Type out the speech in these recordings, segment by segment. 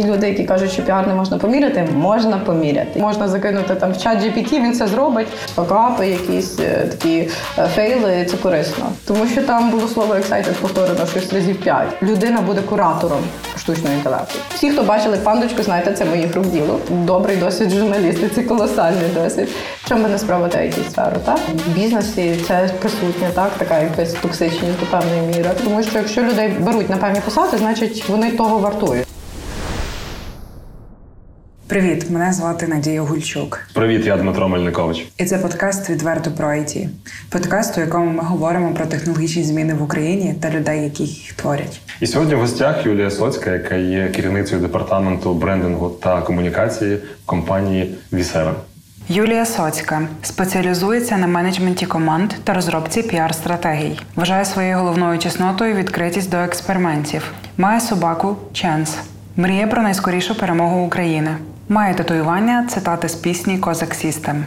ті люди, які кажуть, що піар не можна поміряти, можна поміряти. Можна закинути там в чат GPT, він це зробить, факапи, якісь е, такі е, фейли. Це корисно. Тому що там було слово excited повторено щось разів п'ять. Людина буде куратором штучного інтелекту. Всі, хто бачили пандочку, знаєте, це моїх рук діло. Добрий досвід журналісти, це колосальний досвід. Чому не справити IT сферу так? В бізнесі це присутня, так, така якась токсичність до певної міри. Тому що якщо людей беруть на певні посади, значить вони того вартують. Привіт, мене звати Надія Гульчук. Привіт, я Дмитро Мельникович. І це подкаст відверто про IT. Подкаст, у якому ми говоримо про технологічні зміни в Україні та людей, які їх творять. І сьогодні в гостях Юлія Соцька, яка є керівницею департаменту брендингу та комунікації компанії Вісера. Юлія Соцька спеціалізується на менеджменті команд та розробці піар-стратегій. Вважає своєю головною чеснотою відкритість до експериментів. Має собаку Ченс. Мріє про найскорішу перемогу України. Має татуювання, цитати з пісні Козак Сістем.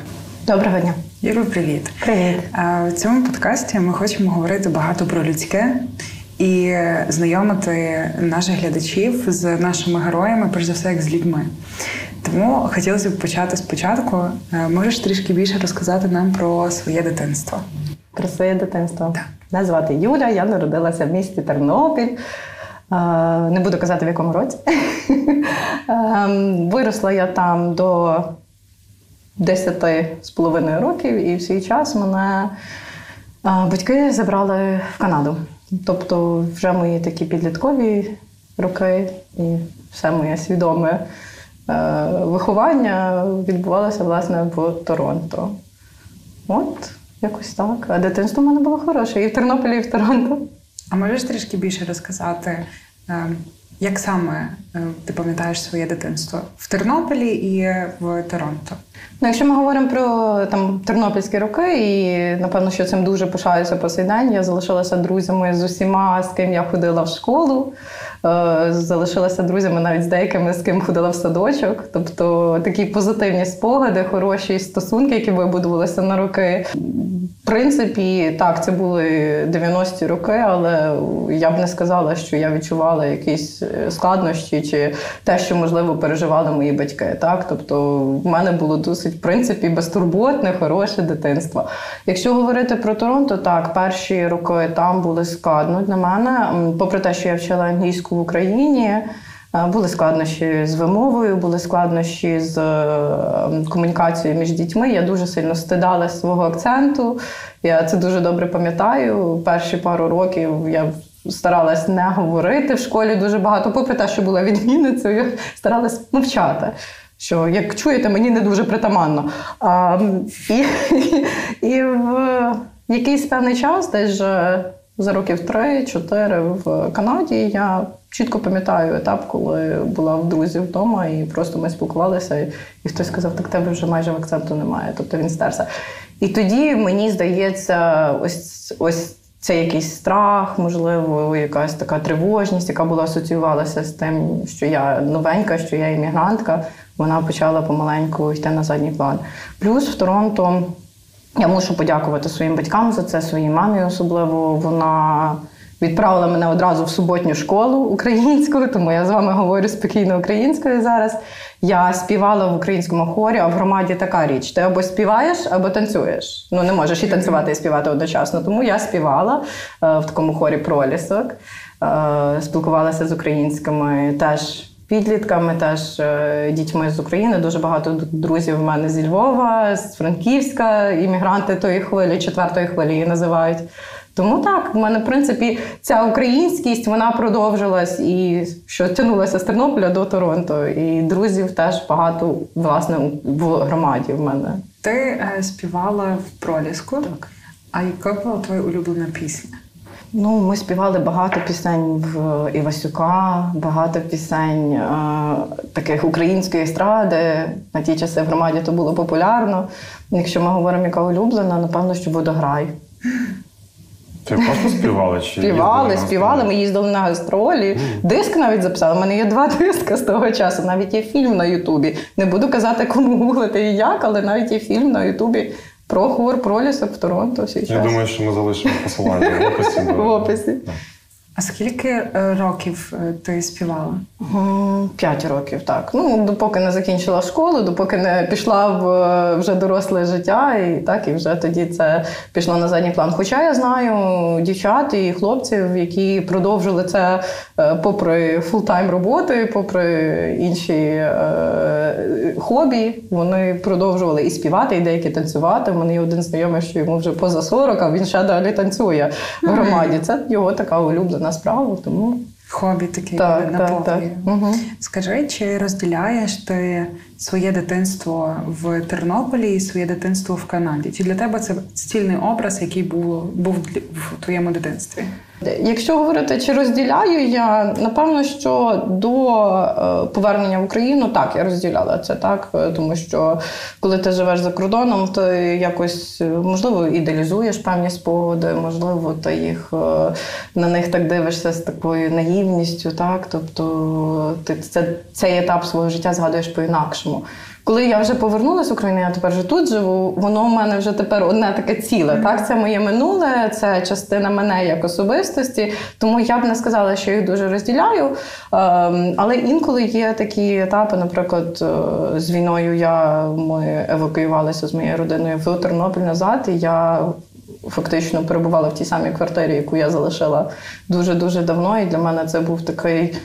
Доброго дня. Юлю, привіт. Привіт. В цьому подкасті ми хочемо говорити багато про людське і знайомити наших глядачів з нашими героями, перш за все, як з людьми. Тому хотілося б почати спочатку. Можеш трішки більше розказати нам про своє дитинство? Про своє дитинство. Так. Мене звати Юля, я народилася в місті Тернопіль. Не буду казати в якому році. Ем, виросла я там до 10 з половиною років, і в свій час мене батьки забрали в Канаду. Тобто, вже мої такі підліткові роки і все моє свідоме е, виховання відбувалося власне в Торонто. От, якось так. А дитинство в мене було хороше і в Тернополі, і в Торонто. А можеш трішки більше розказати, е, як саме е, ти пам'ятаєш своє дитинство в Тернополі і в Торонто? Ну, якщо ми говоримо про там тернопільські роки, і напевно, що цим дуже пишаюся по сей день. Я залишилася друзями з усіма, з ким я ходила в школу. Е, залишилася друзями навіть з деякими, з ким ходила в садочок. Тобто такі позитивні спогади, хороші стосунки, які вибудувалися на роки. Принципі, так, це були 90-ті роки, але я б не сказала, що я відчувала якісь е, складнощі чи те, що можливо переживали мої батьки. Так, тобто, в мене було досить в принципі безтурботне, хороше дитинство. Якщо говорити про Торонто, так перші роки там були складно для мене, попри те, що я вчила англійську в Україні. Були складнощі з вимовою, були складнощі з комунікацією між дітьми. Я дуже сильно стидала свого акценту. Я це дуже добре пам'ятаю. Перші пару років я старалась не говорити в школі дуже багато, попри те, що була відмінницею, старалась мовчати. Що, як чуєте, мені не дуже притаманно. А, І і в якийсь певний час, десь за років 3-4 в Канаді, я чітко пам'ятаю етап, коли була в друзів вдома, і просто ми спілкувалися, і хтось сказав, так тебе вже майже в акценту немає. Тобто він стерся. І тоді мені здається, ось ось. Це якийсь страх, можливо, якась така тривожність, яка була асоціювалася з тим, що я новенька, що я іммігрантка. Вона почала помаленьку йти на задній план. Плюс в Торонто я мушу подякувати своїм батькам за це, своїй мамі особливо. Вона відправила мене одразу в суботню школу українську, тому я з вами говорю спокійно українською зараз. Я співала в українському хорі, а в громаді така річ: ти або співаєш, або танцюєш. Ну не можеш і танцювати, і співати одночасно. Тому я співала е, в такому хорі пролісок, е, спілкувалася з українськими теж. Підлітками теж е, дітьми з України дуже багато друзів в мене зі Львова, з Франківська, іммігранти тої хвилі, четвертої хвилі її називають. Тому так, в мене, в принципі, ця українськість вона продовжилась і що тянулася з Тернополя до Торонто. І друзів теж багато власне в громаді в мене. Ти е, співала в проліску. Так. А яка була твоя улюблена пісня? Ну, ми співали багато пісень в Івасюка, багато пісень е, таких української естради. На ті часи в громаді то було популярно. Якщо ми говоримо, яка улюблена, напевно, що водограй. Ти просто співали? чи Співали, співали. Ми їздили на гастролі. Mm. Диск навіть записали. У мене є два диска з того часу. Навіть є фільм на Ютубі. Не буду казати, кому гуглити і як, але навіть є фільм на Ютубі про хор пролісок в Торонто. Всі Я думаю, що ми залишимо посилання в описі. В описі. А скільки е, років е, ти співала? П'ять років, так. Ну, допоки не закінчила школу, допоки не пішла в е, вже доросле життя, і так, і вже тоді це пішло на задній план. Хоча я знаю дівчат і хлопців, які продовжили це попри full-time роботи, попри інші е, хобі, вони продовжували і співати, і деякі танцювати. У мене є один знайомий, що йому вже поза 40, а він ще далі танцює в громаді. Це його така улюблена справа, тому. Хобі таке Так, так, так. Угу. Скажи, чи розділяєш ти своє дитинство в Тернополі і своє дитинство в Канаді? Чи для тебе це стільний образ, який було, був в твоєму дитинстві? Якщо говорити, чи розділяю я, напевно, що до е, повернення в Україну так я розділяла це так, е, тому що коли ти живеш за кордоном, ти якось е, можливо ідеалізуєш певні спогади, можливо, ти їх на них так дивишся з такою наївністю, так тобто ти це, цей етап свого життя згадуєш по-інакшому. Коли я вже повернулася в Україну, я тепер вже тут живу. Воно в мене вже тепер одне таке ціле. Так, це моє минуле, це частина мене як особистості. Тому я б не сказала, що їх дуже розділяю. Ем, Але інколи є такі етапи. Наприклад, е, з війною я ми евакуювалися з моєю родиною в Тернопіль назад. І я фактично перебувала в тій самій квартирі, яку я залишила дуже дуже давно. І для мене це був такий.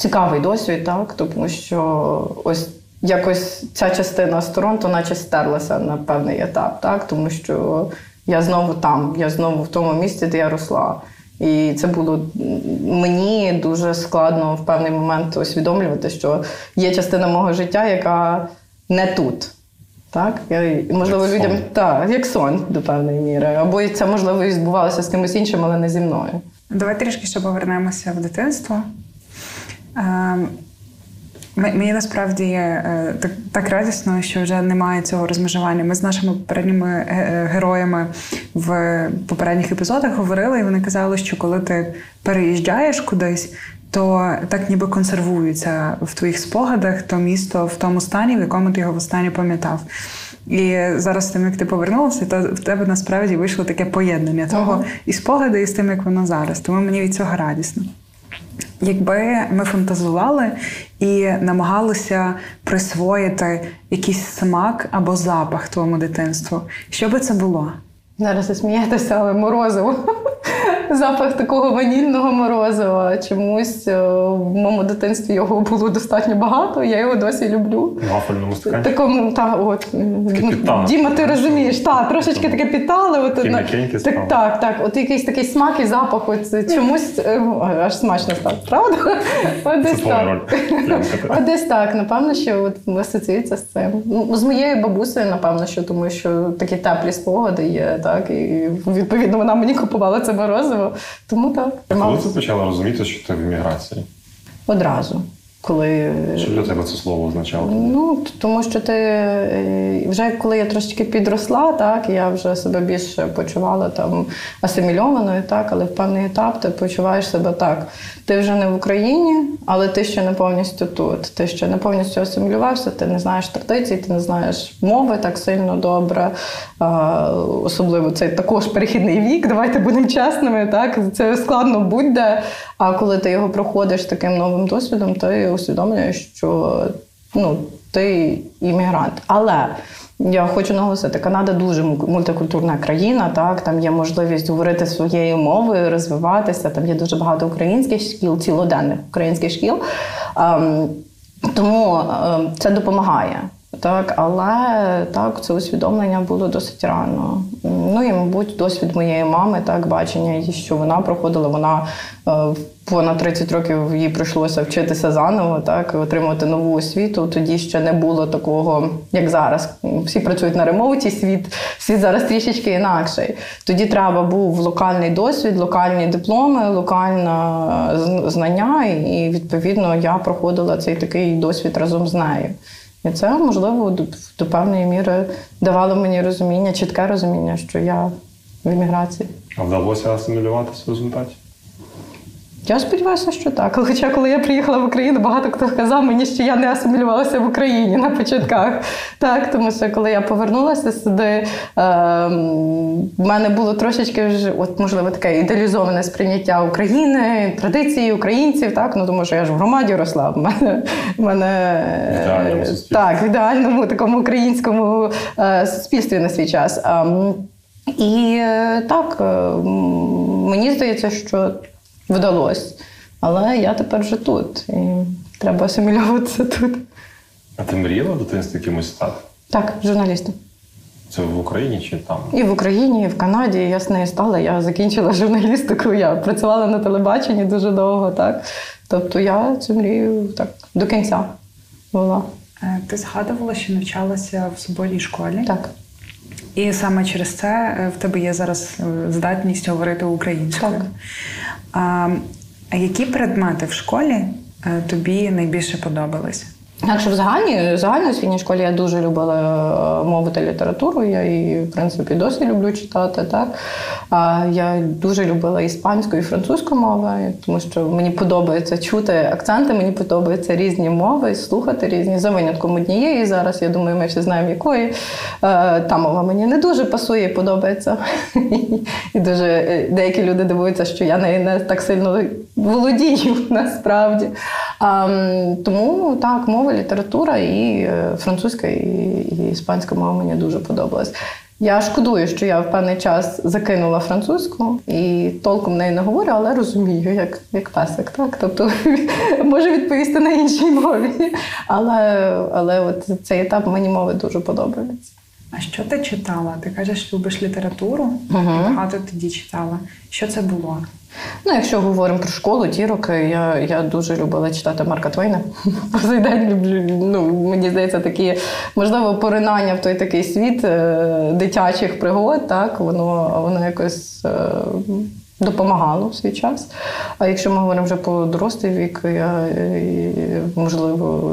Цікавий досвід, так тому що ось якось ця частина з Торонто, наче стерлася на певний етап, так тому що я знову там, я знову в тому місці, де я росла. І це було мені дуже складно в певний момент усвідомлювати, що є частина мого життя, яка не тут. Так, я, можливо, Як сон. людям так, як сон до певної міри. Або це можливо і збувалося з кимось іншим, але не зі мною. Давай трішки ще повернемося в дитинство. Е, Мені насправді е, так, так радісно, що вже немає цього розмежування. Ми з нашими попередніми е, героями в попередніх епізодах говорили, і вони казали, що коли ти переїжджаєш кудись, то так ніби консервується в твоїх спогадах то місто в тому стані, в якому ти його востаннє пам'ятав. І зараз, з тим, як ти повернувся, то в тебе насправді вийшло таке поєднання того і спогади, і з тим, як воно зараз. Тому мені від цього радісно. Якби ми фантазували і намагалися присвоїти якийсь смак або запах твоєму дитинству, що би це було? Зараз ви смієтеся, але морозиво. Запах такого ванільного морозива. Чомусь е, в моєму дитинстві його було достатньо багато. Я його досі люблю. Вафельному стакані. Такому, та, от, ну. Діма, ти розумієш, та, трошечки таке підтали. От, на- так, так, так. От якийсь такий смак і запах, от чомусь е, аж смачно став, правда? От десь так. От десь так, напевно, що от асоціюється з цим. Ну, з моєю бабусею, напевно, що тому що такі теплі спогади є, так, і відповідно вона мені купувала це морозиво. Тому так, Коли ти почала розуміти, що ти в еміграції? одразу. Коли Що для тебе це слово означало? Ну, тому що ти е, вже коли я трошки підросла, так я вже себе більше почувала там асимільованою, так, але в певний етап ти почуваєш себе так. Ти вже не в Україні, але ти ще не повністю тут. Ти ще не повністю асимілювався, ти не знаєш традицій, ти не знаєш мови так сильно добре. Особливо цей також перехідний вік. Давайте будемо чесними. Так, це складно будь-де. А коли ти його проходиш таким новим досвідом, ти усвідомлюєш, що ну, ти іммігрант. Але я хочу наголосити, Канада дуже мультикультурна країна. Так, там є можливість говорити своєю мовою, розвиватися. Там є дуже багато українських шкіл, цілоденних українських шкіл. Ем, тому ем, це допомагає. Так, але так, це усвідомлення було досить рано. Ну і, мабуть, досвід моєї мами, так, бачення що вона проходила, вона е, понад 30 років їй прийшлося вчитися заново, так, отримувати нову освіту. Тоді ще не було такого, як зараз. Всі працюють на ремоуті, світ, світ зараз трішечки інакший. Тоді треба був локальний досвід, локальні дипломи, локальне знання, і відповідно я проходила цей такий досвід разом з нею. І це, можливо, до, певної міри давало мені розуміння, чітке розуміння, що я в еміграції. А вдалося асимілюватися в результаті? Я сподіваюся, що так. Хоча, коли я приїхала в Україну, багато хто казав мені, що я не асимілювалася в Україні на початках. Так, тому що коли я повернулася сюди, е, в мене було трошечки вже, от, можливо, таке ідеалізоване сприйняття України, традиції українців. Так, ну тому що я ж в громаді росла. В мене, в мене ідеальному так, в ідеальному такому українському е, суспільстві на свій час. Ем, і е, так, е, мені здається, що вдалося. Але я тепер вже тут. І треба асимілюватися тут. А ти мріяла в дитинстві кимось стати? Так, журналістом. Це в Україні чи там? І в Україні, і в Канаді я з нею стала. Я закінчила журналістику, я працювала на телебаченні дуже довго, так. Тобто я цю мрію так до кінця була. Е, Ти згадувала, що навчалася в суботній школі. Так. І саме через це е, в тебе є зараз е, здатність говорити українською. Так. А, які предмети в школі е, тобі найбільше подобались? Якщо в загальній, загальноосвітній школі я дуже любила е, мову та літературу, я її, в принципі, досі люблю читати. Так? Я дуже любила іспанську і французьку мови, тому що мені подобається чути акценти, мені подобаються різні мови, слухати різні за винятком однієї. Зараз я думаю, ми всі знаємо, якої. Е, Та мова мені не дуже пасує, подобається. І дуже е, деякі люди дивуються, що я не так сильно володію насправді. А, м, тому так, мова, література і е, французька, і, іспанська мова мені дуже подобалась. Я шкодую, що я в певний час закинула французьку і толком нею не говорю, але розумію, як, як песик. Так? Тобто можу відповісти на іншій мові. Але, але от цей етап мені мови дуже подобається. А що ти читала? Ти кажеш, любиш літературу? Мгм. Багато тоді читала. Що це було? Ну, якщо говоримо про школу, ті роки, я, я дуже любила читати Марка Твейна. День люблю. Ну, мені здається, такі, можливо, поринання в той такий світ е, дитячих пригод, так, воно, воно якось. Е, Допомагало в свій час. А якщо ми говоримо вже про дорослий вік, я е, можливо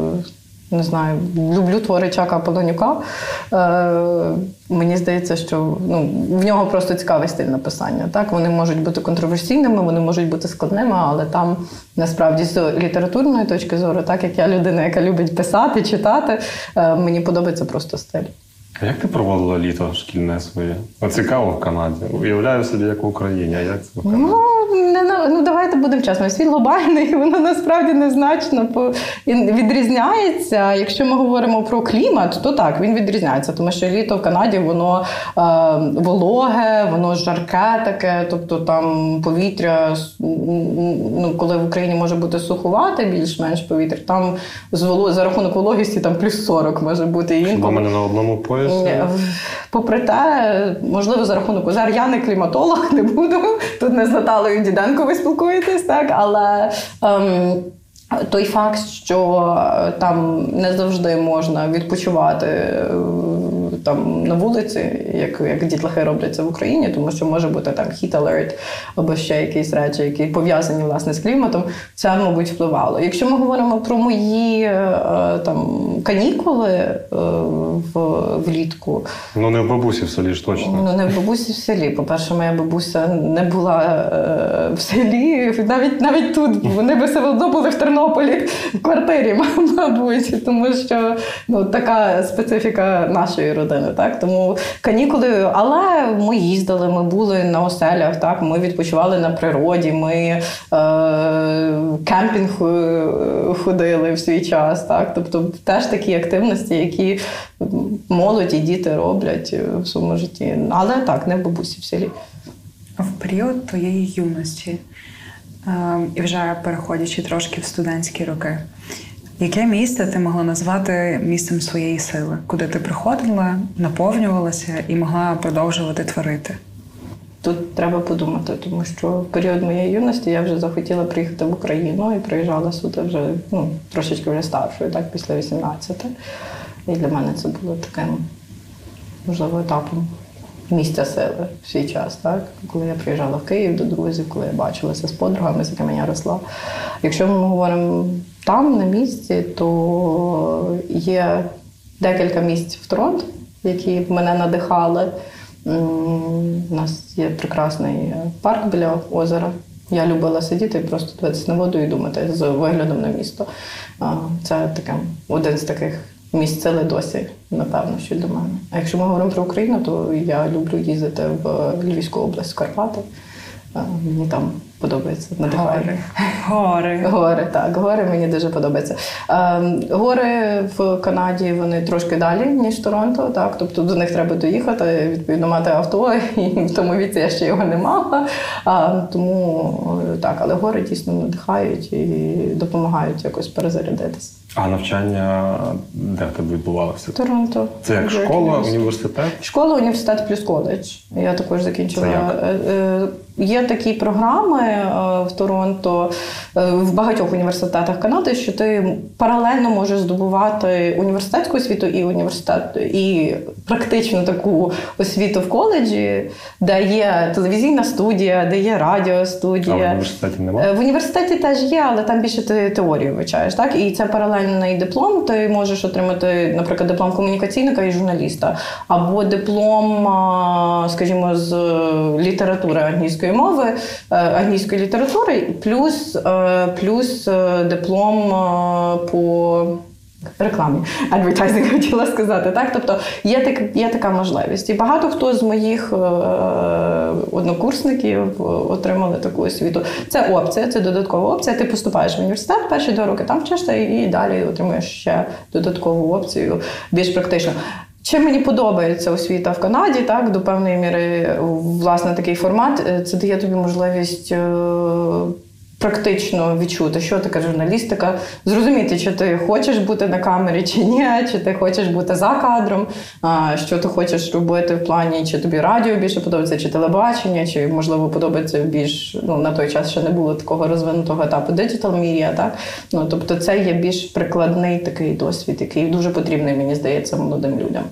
не знаю, люблю твори Чака Полонюка. Е, мені здається, що ну, в нього просто цікавий стиль написання. Так? Вони можуть бути контроверсійними, вони можуть бути складними, але там насправді з літературної точки зору, так як я людина, яка любить писати, читати, е, мені подобається просто стиль. А як ти проводила літо шкільне своє? От цікаво в Канаді. Уявляю собі, як в Україні, а як це в Канаді? Ну, не, ну давайте будемо чесно. Світ глобальний, воно насправді незначно по- відрізняється. Якщо ми говоримо про клімат, то так, він відрізняється, тому що літо в Канаді воно е, вологе, воно жарке таке, тобто там повітря, ну, коли в Україні може бути суховате, більш-менш повітря, там за рахунок вологісті там плюс 40 може бути. І Хіба мене на одному поясі? Ні, Попри те, можливо, за рахунок зараз я не кліматолог, не буду. Тут не з Наталою Діденко ви спілкуєтесь, так, але. Ем, той факт, що е, там не завжди можна відпочивати е, там на вулиці, як, як дітлахи роблять це в Україні, тому що може бути там heat alert або ще якісь речі, які пов'язані власне з кліматом, це, мабуть, впливало. Якщо ми говоримо про мої е, там канікули е, в, влітку, Ну не в бабусі в селі ж точно. Ну, не в бабусі в селі. По-перше, моя бабуся не була е, в селі, навіть навіть тут. Вони би все одно були в Тернополі в квартирі, мабуть, тому що ну, така специфіка нашої родини. Так? Тому канікули, але ми їздили, ми були на оселях, так? ми відпочивали на природі, ми е, кемпінг е, ходили в свій час. Так? Тобто теж такі активності, які молодь і діти роблять е, в своєму житті. Але так, не в бабусі в селі. В період твоєї юності, е, і вже переходячи трошки в студентські роки, яке місце ти могла назвати місцем своєї сили, куди ти приходила, наповнювалася і могла продовжувати творити? Тут треба подумати, тому що в період моєї юності я вже захотіла приїхати в Україну і приїжджала сюди вже ну, трошечки вже старшою, так, після 18. І для мене це було таким, можливо, етапом місця сили в свій час, так? коли я приїжджала в Київ до друзів, коли я бачилася з подругами, з якими я росла. Якщо ми говоримо там, на місці, то є декілька місць в Торонто, які мене надихали. У нас є прекрасний парк біля озера, Я любила сидіти і просто дивитися на воду і думати з виглядом на місто. Це таке один з таких сили досі, напевно, що для мене. А якщо ми говоримо про Україну, то я люблю їздити в Львівську область, в Карпати. Мені там подобається. Надихає. Гори. Гори, так, гори мені дуже подобається. Ем, гори в Канаді вони трошки далі, ніж Торонто. Так, тобто до них треба доїхати, відповідно, мати авто, і в тому віці я ще його не мала. А, Тому так, але гори дійсно надихають і допомагають якось перезарядитися. А навчання де в тебе відбувалося? Торонто. Це як школа, університет? Школа, університет плюс коледж. Я також закінчила. Е, е, є такі програми е, в Торонто в багатьох університетах Канади, що ти паралельно можеш здобувати університетську освіту і університет, і практично таку освіту в коледжі, де є телевізійна студія, де є радіостудія. А в університеті немає? В університеті теж є, але там більше ти теорію вивчаєш. Так? І це паралельний диплом. Ти можеш отримати, наприклад, диплом комунікаційника і журналіста, або диплом, скажімо, з літератури англійської мови, е, англійської літератури, плюс, е, плюс е, диплом по. Рекламі адвертайзинг хотіла сказати. Так? Тобто є так, є така можливість. І багато хто з моїх е, однокурсників отримали таку освіту. Це опція, це додаткова опція. Ти поступаєш в університет перші два роки, там вчишся і далі отримуєш ще додаткову опцію більш практично. Чим мені подобається освіта в Канаді, так до певної міри, власне, такий формат. Е, це дає тобі можливість е, практично відчути, що таке журналістика, зрозуміти, чи ти хочеш бути на камері, чи ні, чи ти хочеш бути за кадром, що ти хочеш робити в плані, чи тобі радіо більше подобається, чи телебачення, чи можливо подобається більш ну на той час ще не було такого розвинутого етапу диджитал медіа. Так ну тобто, це є більш прикладний такий досвід, який дуже потрібний, мені здається, молодим людям.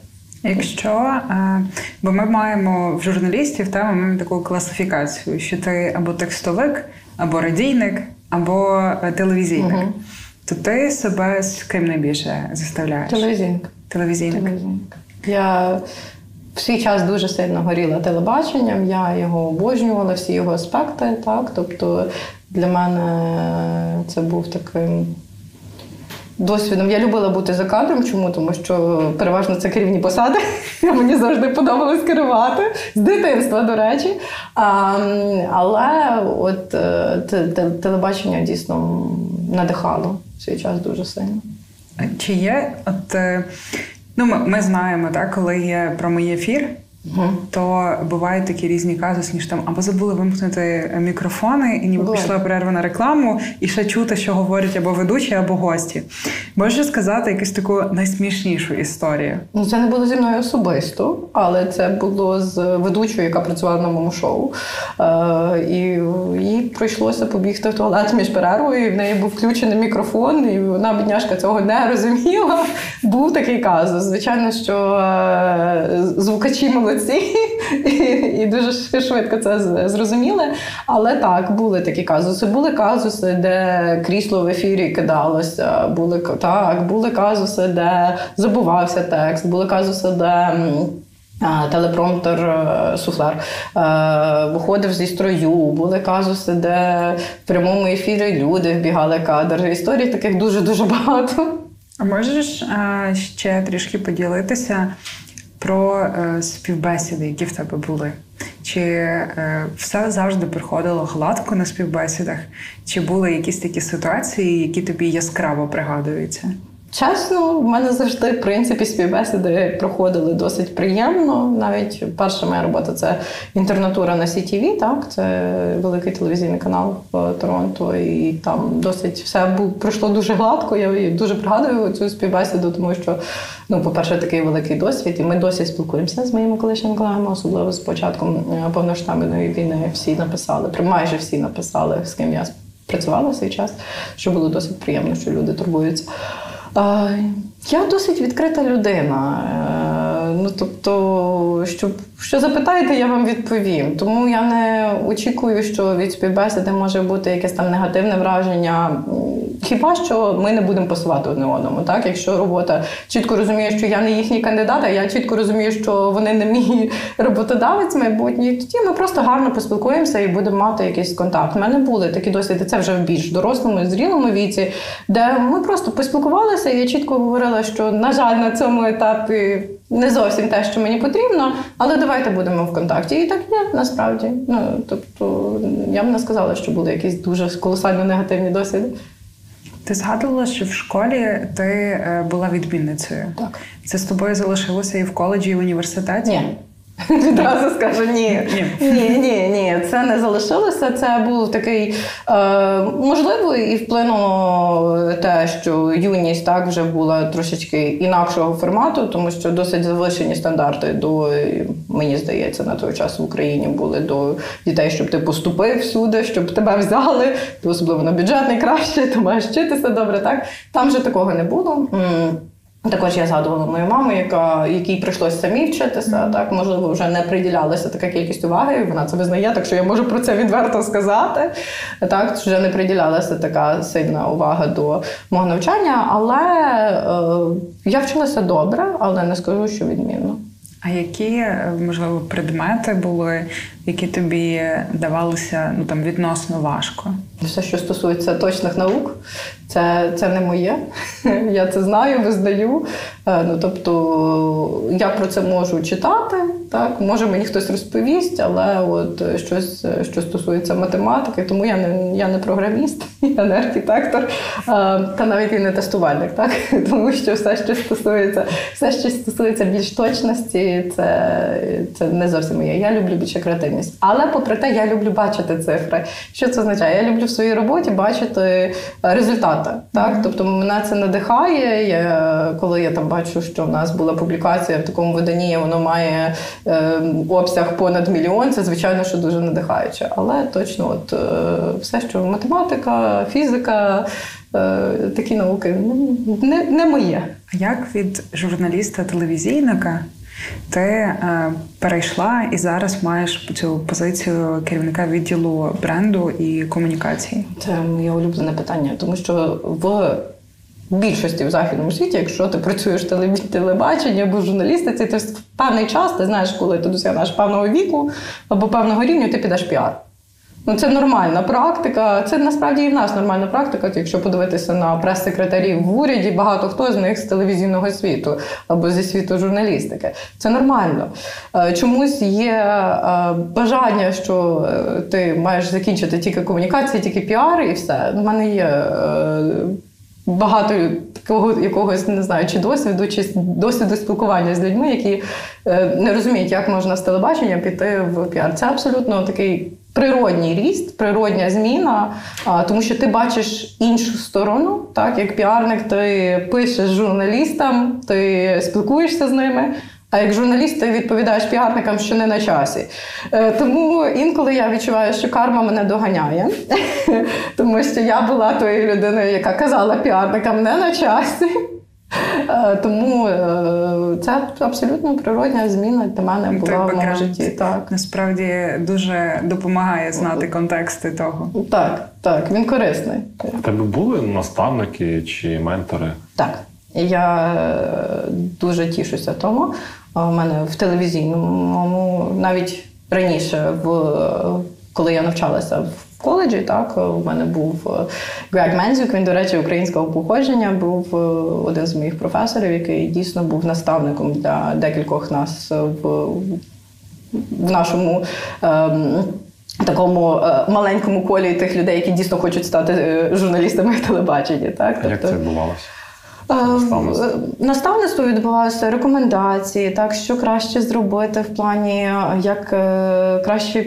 Якщо е, бо ми маємо в журналістів та ми маємо таку класифікацію, що ти або текстовик, або радійник, або е, телевізійник, угу. то ти себе з ким найбільше заставляєш? Телевізійник. Телевізійник. Телевізійник. Я в свій час дуже сильно горіла телебаченням, я його обожнювала, всі його аспекти. так, Тобто для мене це був таким досвідом. Я любила бути за кадром. Чому? Тому що переважно це керівні посади. Мені завжди подобалось керувати з дитинства, до речі. А, Але от е, телебачення дійсно надихало в свій час дуже сильно. Чи є от. Е, ну, ми, ми знаємо, так, коли є прямий ефір, Угу. То бувають такі різні казуси, ніж там або забули вимкнути мікрофони, і ніби пішла перерва на рекламу, і ще чути, що говорять або ведучі, або гості. Можеш сказати якусь таку найсмішнішу історію? Ну, це не було зі мною особисто, але це було з ведучою, яка працювала на моєму шоу. Е, І їй прийшлося побігти в туалет між перервою, і в неї був включений мікрофон, і вона, бідняшка, цього не розуміла. Був такий казус. Звичайно, що е, звукачі молоді молодці, і дуже швидко це зрозуміли. Але так, були такі казуси. Були казуси, де крісло в ефірі кидалося. Були так, були казуси, де забувався текст, були казуси, де. Телепромптер е, суфлер е, виходив зі строю, були казуси, де в прямому ефірі люди вбігали кадр. Історій таких дуже дуже багато. А можеш ще трішки поділитися про е, співбесіди, які в тебе були. Чи е, все завжди приходило гладко на співбесідах? Чи були якісь такі ситуації, які тобі яскраво пригадуються? Чесно, в мене завжди в принципі співбесіди проходили досить приємно. Навіть перша моя робота це інтернатура на CTV, так це великий телевізійний канал в Торонто, і там досить все було пройшло дуже гладко. Я дуже пригадую цю співбесіду, тому що ну, по-перше, такий великий досвід, і ми досі спілкуємося з моїми колишніми колегами, особливо з початком е, повноштабної війни. Всі написали, майже всі написали, з ким я працювала в свій час, що було досить приємно, що люди турбуються. Я досить відкрита людина. Тобто, що, що запитаєте, я вам відповім. Тому я не очікую, що від співбесіди може бути якесь там негативне враження. Хіба що ми не будемо пасувати одне одному, так? Якщо робота чітко розуміє, що я не їхній кандидат, а я чітко розумію, що вони не мій роботодавець майбутній, тоді ми просто гарно поспілкуємося і будемо мати якийсь контакт. У мене були такі досвіди, це вже в більш дорослому, зрілому віці, де ми просто поспілкувалися, і я чітко говорила, що, на жаль, на цьому етапі не зовсім те, що мені потрібно, але давайте будемо в контакті. І так є насправді. Ну тобто, я б не сказала, що були якісь дуже колосально негативні досвіди. Ти згадувала, що в школі ти е, була відмінницею. Так. Це з тобою залишилося і в коледжі, і в університеті? Ні. Відразу скажу ні. Ні. Ні, ні. Це не залишилося. Це був такий е, можливо, і вплинуло те, що юність так вже була трошечки інакшого формату, тому що досить завищені стандарти до мені здається, на той час в Україні були до дітей, щоб ти поступив всюди, щоб тебе взяли, ти особливо на бюджетний краще, ти маєш вчитися добре. Так там же такого не було. М. Також я згадувала мою маму, яка якій прийшлося самі вчитися. Так можливо, вже не приділялася така кількість уваги. Вона це визнає, так що я можу про це відверто сказати. Так вже не приділялася така сильна увага до мого навчання, але е, я вчилася добре, але не скажу, що відмінно. А які е, можливо предмети були, які тобі давалися ну там відносно важко? Все, що стосується точних наук, це це не моє. Я це знаю, визнаю. Е, ну тобто я про це можу читати. Так, може мені хтось розповість, але от щось, що стосується математики, тому я не я не програміст, я не архітектор, та навіть і не тестувальник, так тому що все, що стосується, все, що стосується більш точності, це це не зовсім моє. Я люблю більше креативність. Але попри те, я люблю бачити цифри. Що це означає? Я люблю в своїй роботі бачити результати. Так, mm-hmm. тобто мене це надихає. Я, Коли я там бачу, що в нас була публікація в такому виданні, воно має. Ем, обсяг понад мільйон, це звичайно, що дуже надихаюче. Але точно, от е, все, що математика, фізика, е, такі науки не, не моє. А як від журналіста телевізійника? Ти е, перейшла і зараз маєш цю позицію керівника відділу бренду і комунікації? Це моє улюблене питання, тому що в більшості в західному світі, якщо ти працюєш телебаченні або журналістиці, ти в певний час ти знаєш, коли ти досягнеш певного віку або певного рівня, ти підеш піар. Ну, Це нормальна практика. Це насправді і в нас нормальна практика. Якщо подивитися на прес-секретарів в уряді, багато хто з них з телевізійного світу або зі світу журналістики. Це нормально. Е, чомусь є е, бажання, що е, ти маєш закінчити тільки комунікації, тільки піар, і все. У мене є багато такого якогось не знаю, чи досвіду, чи досвіду спілкування з людьми, які не розуміють, як можна з телебачення піти в піар. Це абсолютно такий. Природній ріст, природня зміна, тому що ти бачиш іншу сторону, так як піарник, ти пишеш журналістам, ти спілкуєшся з ними. А як журналіст ти відповідаєш піарникам, що не на часі. Е, тому інколи я відчуваю, що карма мене доганяє, тому що я була тою людиною, яка казала піарникам не на часі. Е, тому е, це абсолютно природня зміна для мене була в моєму житті. Так. Насправді дуже допомагає знати контексти того. Так, так, він корисний. У тебе були наставники чи ментори? Так. Я дуже тішуся тому. У мене в телевізійному, навіть раніше, в коли я навчалася в коледжі, так у мене був Грег Мензюк, він, до речі, українського походження, був один з моїх професорів, який дійсно був наставником для декількох нас в, в нашому. Ем, Такому е, маленькому колі тих людей, які дійсно хочуть стати е, журналістами в телебаченні. Так? Як тобто, це відбувалося? Наставництво. Наставництво відбувалося рекомендації, так що краще зробити в плані, як е, краще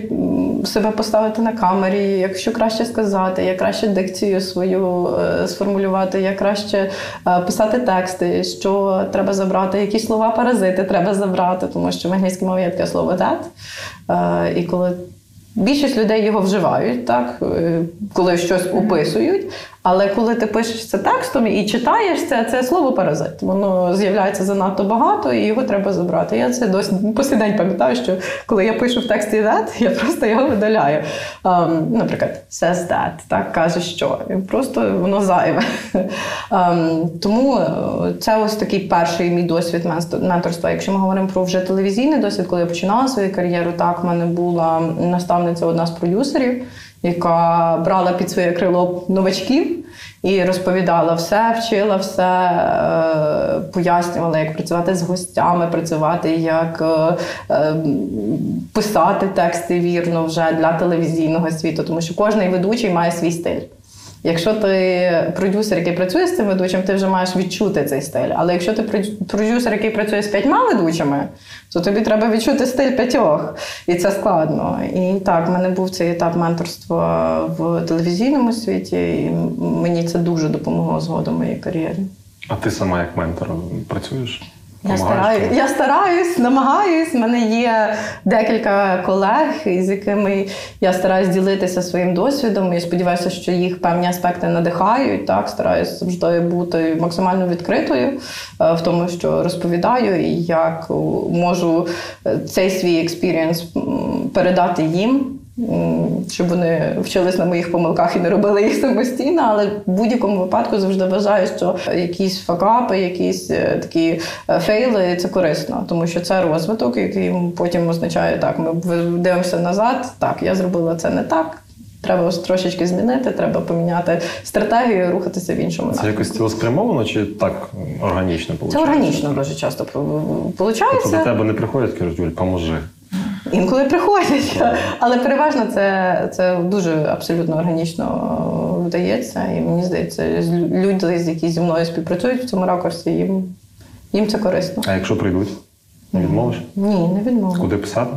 себе поставити на камері, як що краще сказати, як краще дикцію свою е, сформулювати, як краще е, писати тексти, що треба забрати, які слова паразити треба забрати, тому що в англійській мові є таке слово that. І коли Більшість людей його вживають, так коли щось описують. Але коли ти пишеш це текстом і читаєш це, це слово паразит. Воно з'являється занадто багато і його треба забрати. Я це досі по сей день пам'ятаю, що коли я пишу в тексті that, я просто його видаляю. Um, наприклад, says that, так каже, що просто воно зайве. Um, тому е, це ось такий перший мій досвід менторства. Якщо ми говоримо про вже телевізійний досвід, коли я починала свою кар'єру, так в мене була наставниця одна з продюсерів яка брала під своє крило новачків і розповідала все, вчила все, е, пояснювала, як працювати з гостями, працювати, як е, е, писати тексти вірно вже для телевізійного світу, тому що кожен ведучий має свій стиль. Якщо ти продюсер, який працює з цим ведучим, ти вже маєш відчути цей стиль. Але якщо ти продюсер, який працює з п'ятьма ведучими, то тобі треба відчути стиль п'ятьох. І це складно. І так, в мене був цей етап менторства в телевізійному світі, і мені це дуже допомогло згодом моїй кар'єрі. А ти сама як ментор працюєш? Я стараю, я стараюсь, намагаюсь. У мене є декілька колег, з якими я стараюсь ділитися своїм досвідом. І сподіваюся, що їх певні аспекти надихають. Так, стараюсь завжди бути максимально відкритою е, в тому, що розповідаю, і як можу е, цей свій experience передати їм щоб вони вчились на моїх помилках і не робили їх самостійно, але в будь-якому випадку завжди вважаю, що якісь факапи, якісь е, такі е, фейли це корисно, тому що це розвиток, який потім означає так. Ми дивимося назад. Так, я зробила це не так. Треба трошечки змінити, треба поміняти стратегію, рухатися в іншому. Це якось цілеспрямовано чи так органічно? Виходить? Це органічно дуже часто виходить. Тобто до тебе не приходять, кажуть, Юль, поможи. Інколи приходять, але переважно це це дуже абсолютно органічно вдається. І мені здається, люди, які зі мною співпрацюють в цьому ракурсі, їм їм це корисно. А якщо прийдуть, не відмовиш? Ні, не відмовлю. Куди писати?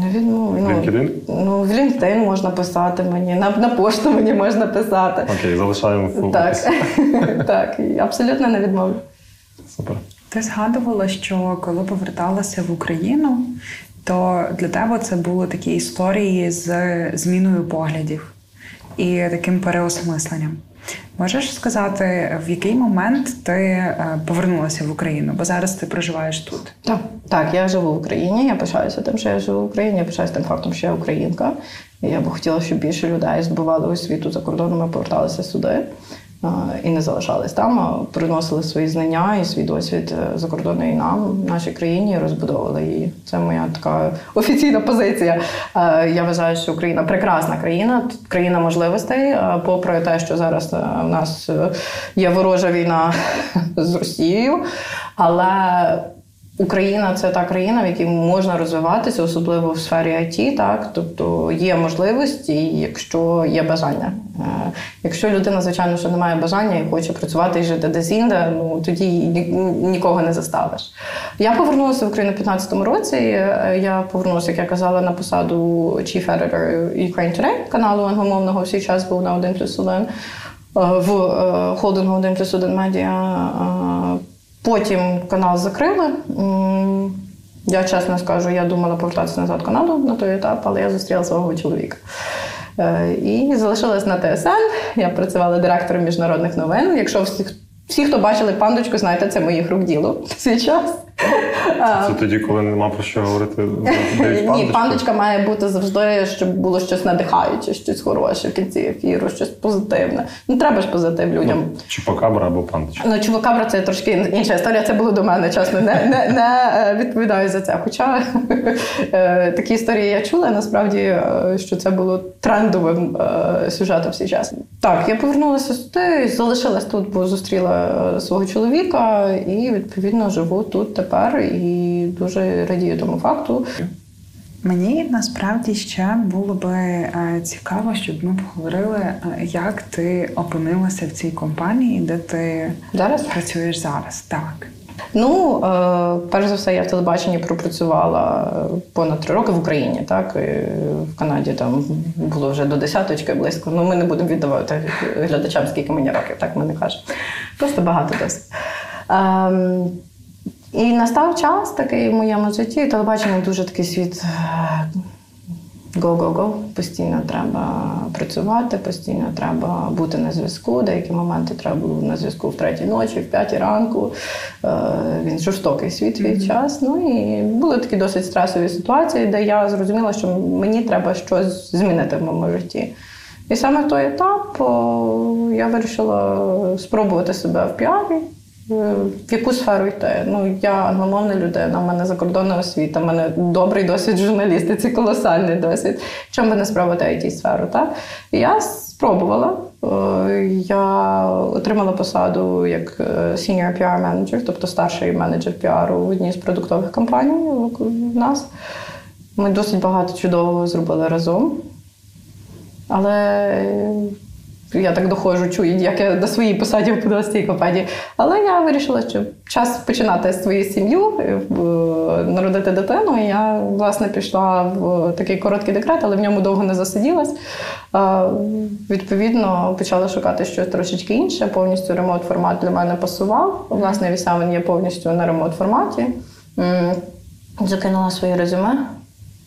Не відмовлю. В LinkedIn? Ну, в LinkedIn можна писати мені, на на пошту мені можна писати. Окей, залишаємо в Так, так, абсолютно не відмовлю. Супер. Ти згадувала, що коли поверталася в Україну, то для тебе це були такі історії з зміною поглядів і таким переосмисленням. Можеш сказати, в який момент ти е, повернулася в Україну? Бо зараз ти проживаєш тут? Так, так, я живу в Україні. Я пишаюся тим, що я живу в Україні. Я пишаюся тим фактом, що я українка. Я б хотіла, щоб більше людей збували освіту за кордоном і поверталися сюди і не залишались там, а приносили свої знання і свій досвід е, за кордону і нам, нашій країні, і розбудовували її. Це моя така офіційна позиція. Е, я вважаю, що Україна прекрасна країна, країна можливостей. Е, попри те, що зараз в нас є ворожа війна з Росією, але Україна це та країна, в якій можна розвиватися, особливо в сфері IT, так тобто є можливості, якщо є бажання. Е, якщо людина, звичайно, що не має бажання і хоче працювати і жити десь інде, ну тоді нікого не заставиш. Я повернулася в Україну в 2015 році. Е, я повернулася, як я казала, на посаду Chief Editor Ukraine Today, каналу англомовного всій час був на 1 плюс 1 е, в холдингу 1 плюс 1 медіа. Потім канал закрили. Я чесно скажу, я думала повертатися назад в Канаду на той етап, але я зустріла свого чоловіка. Е, і залишилась на ТСН. Я працювала директором міжнародних новин. Якщо всі, всі, хто бачили пандочку, знаєте, це моїх рук діло свій час. Це тоді, коли нема про що говорити. Ні, пандочка має бути завжди, щоб було щось надихаюче, щось хороше в кінці ефіру, щось позитивне. Ну треба ж позитив людям. Ну, Чупакабра або пандочка. Ну, чупакабра це трошки інша історія. Це було до мене, чесно, не не, не е, відповідаю за це. Хоча е, такі історії я чула, насправді, е, що це було трендовим сюжетом всі час. Так, я повернулася сюди, залишилась тут, бо зустріла свого чоловіка і відповідно живу тут тепер і дуже радію тому факту. Мені насправді ще було би е, цікаво, щоб ми поговорили, е, як ти опинилася в цій компанії, де ти зараз працюєш зараз. Так. Ну, е, перш за все, я в телебаченні пропрацювала понад три роки в Україні. Так в Канаді там було вже до десяточки близько. Ну ми не будемо віддавати глядачам, скільки мені років, так ми не кажемо. Просто багато досить. І настав час такий в моєму житті. Телебачення дуже такий світ е, Go-go-go. Постійно треба працювати, постійно треба бути на зв'язку. Деякі моменти треба було на зв'язку в третій ночі, в п'ятій ранку. Е, Він жорстокий світ свій час. Ну і були такі досить стресові ситуації, де я зрозуміла, що мені треба щось змінити в моєму житті. І саме той етап я вирішила спробувати себе в піарі. Е, В яку сферу йти? Ну, я англомовна людина, в мене закордонна освіта, в мене добрий досвід журналістиці, колосальний досвід. Чому би не спробувати it сферу так? Я спробувала. Е, Я отримала посаду як е, senior PR manager, тобто старший менеджер піару в одній з продуктових компаній в нас. Ми досить багато чудового зробили разом. Але я так доходжу, чую, як я на своїй посаді опинилася в цій компанії. Але я вирішила, що час починати свою сім'ю, е, народити дитину. І я, власне, пішла в такий короткий декрет, але в ньому довго не засиділась. Відповідно, почала шукати щось трошечки інше. Повністю ремонт формат для мене пасував. Власне, вісявин є повністю на ремонт форматі. Закинула своє резюме.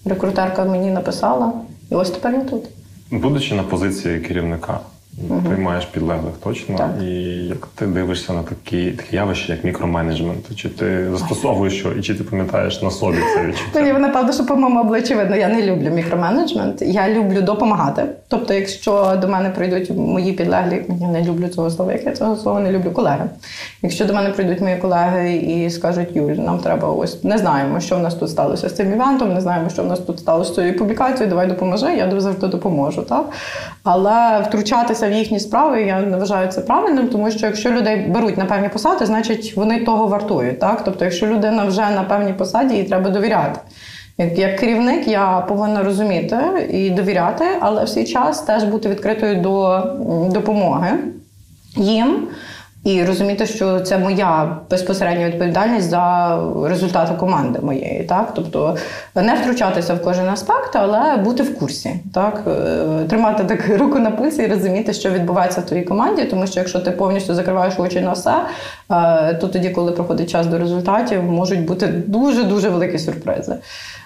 Рекрутерка мені написала, і ось тепер я тут. Будучи на позиції керівника, ти маєш підлеглих точно. Так. І як ти дивишся на такі, такі явища, як мікроменеджмент, чи ти застосовуєш що, і чи ти пам'ятаєш на собі це відчуття? Мені напевно, що по моєму обличчі видно, я не люблю мікроменеджмент. Я люблю допомагати. Тобто, якщо до мене прийдуть мої підлеглі, я не люблю цього слова, як я цього слова не люблю колеги. Якщо до мене прийдуть мої колеги і скажуть, Юль, нам треба ось не знаємо, що в нас тут сталося з цим івентом, не знаємо, що в нас тут сталося з цією публікацією, давай допоможи, я завжди допоможу. Так? Але втручатися в їхні справи я не вважаю це правильним, тому що якщо людей беруть на певні посади, значить вони того вартують. Так? Тобто, якщо людина вже на певній посаді, їй треба довіряти. Як, як керівник я повинна розуміти і довіряти, але в свій час теж бути відкритою до допомоги їм. І розуміти, що це моя безпосередня відповідальність за результати команди моєї, так? Тобто не втручатися в кожен аспект, але бути в курсі, так? Е, тримати так руку на пульсі і розуміти, що відбувається в твоїй команді, тому що якщо ти повністю закриваєш очі на все, е, то тоді, коли проходить час до результатів, можуть бути дуже дуже великі сюрпризи.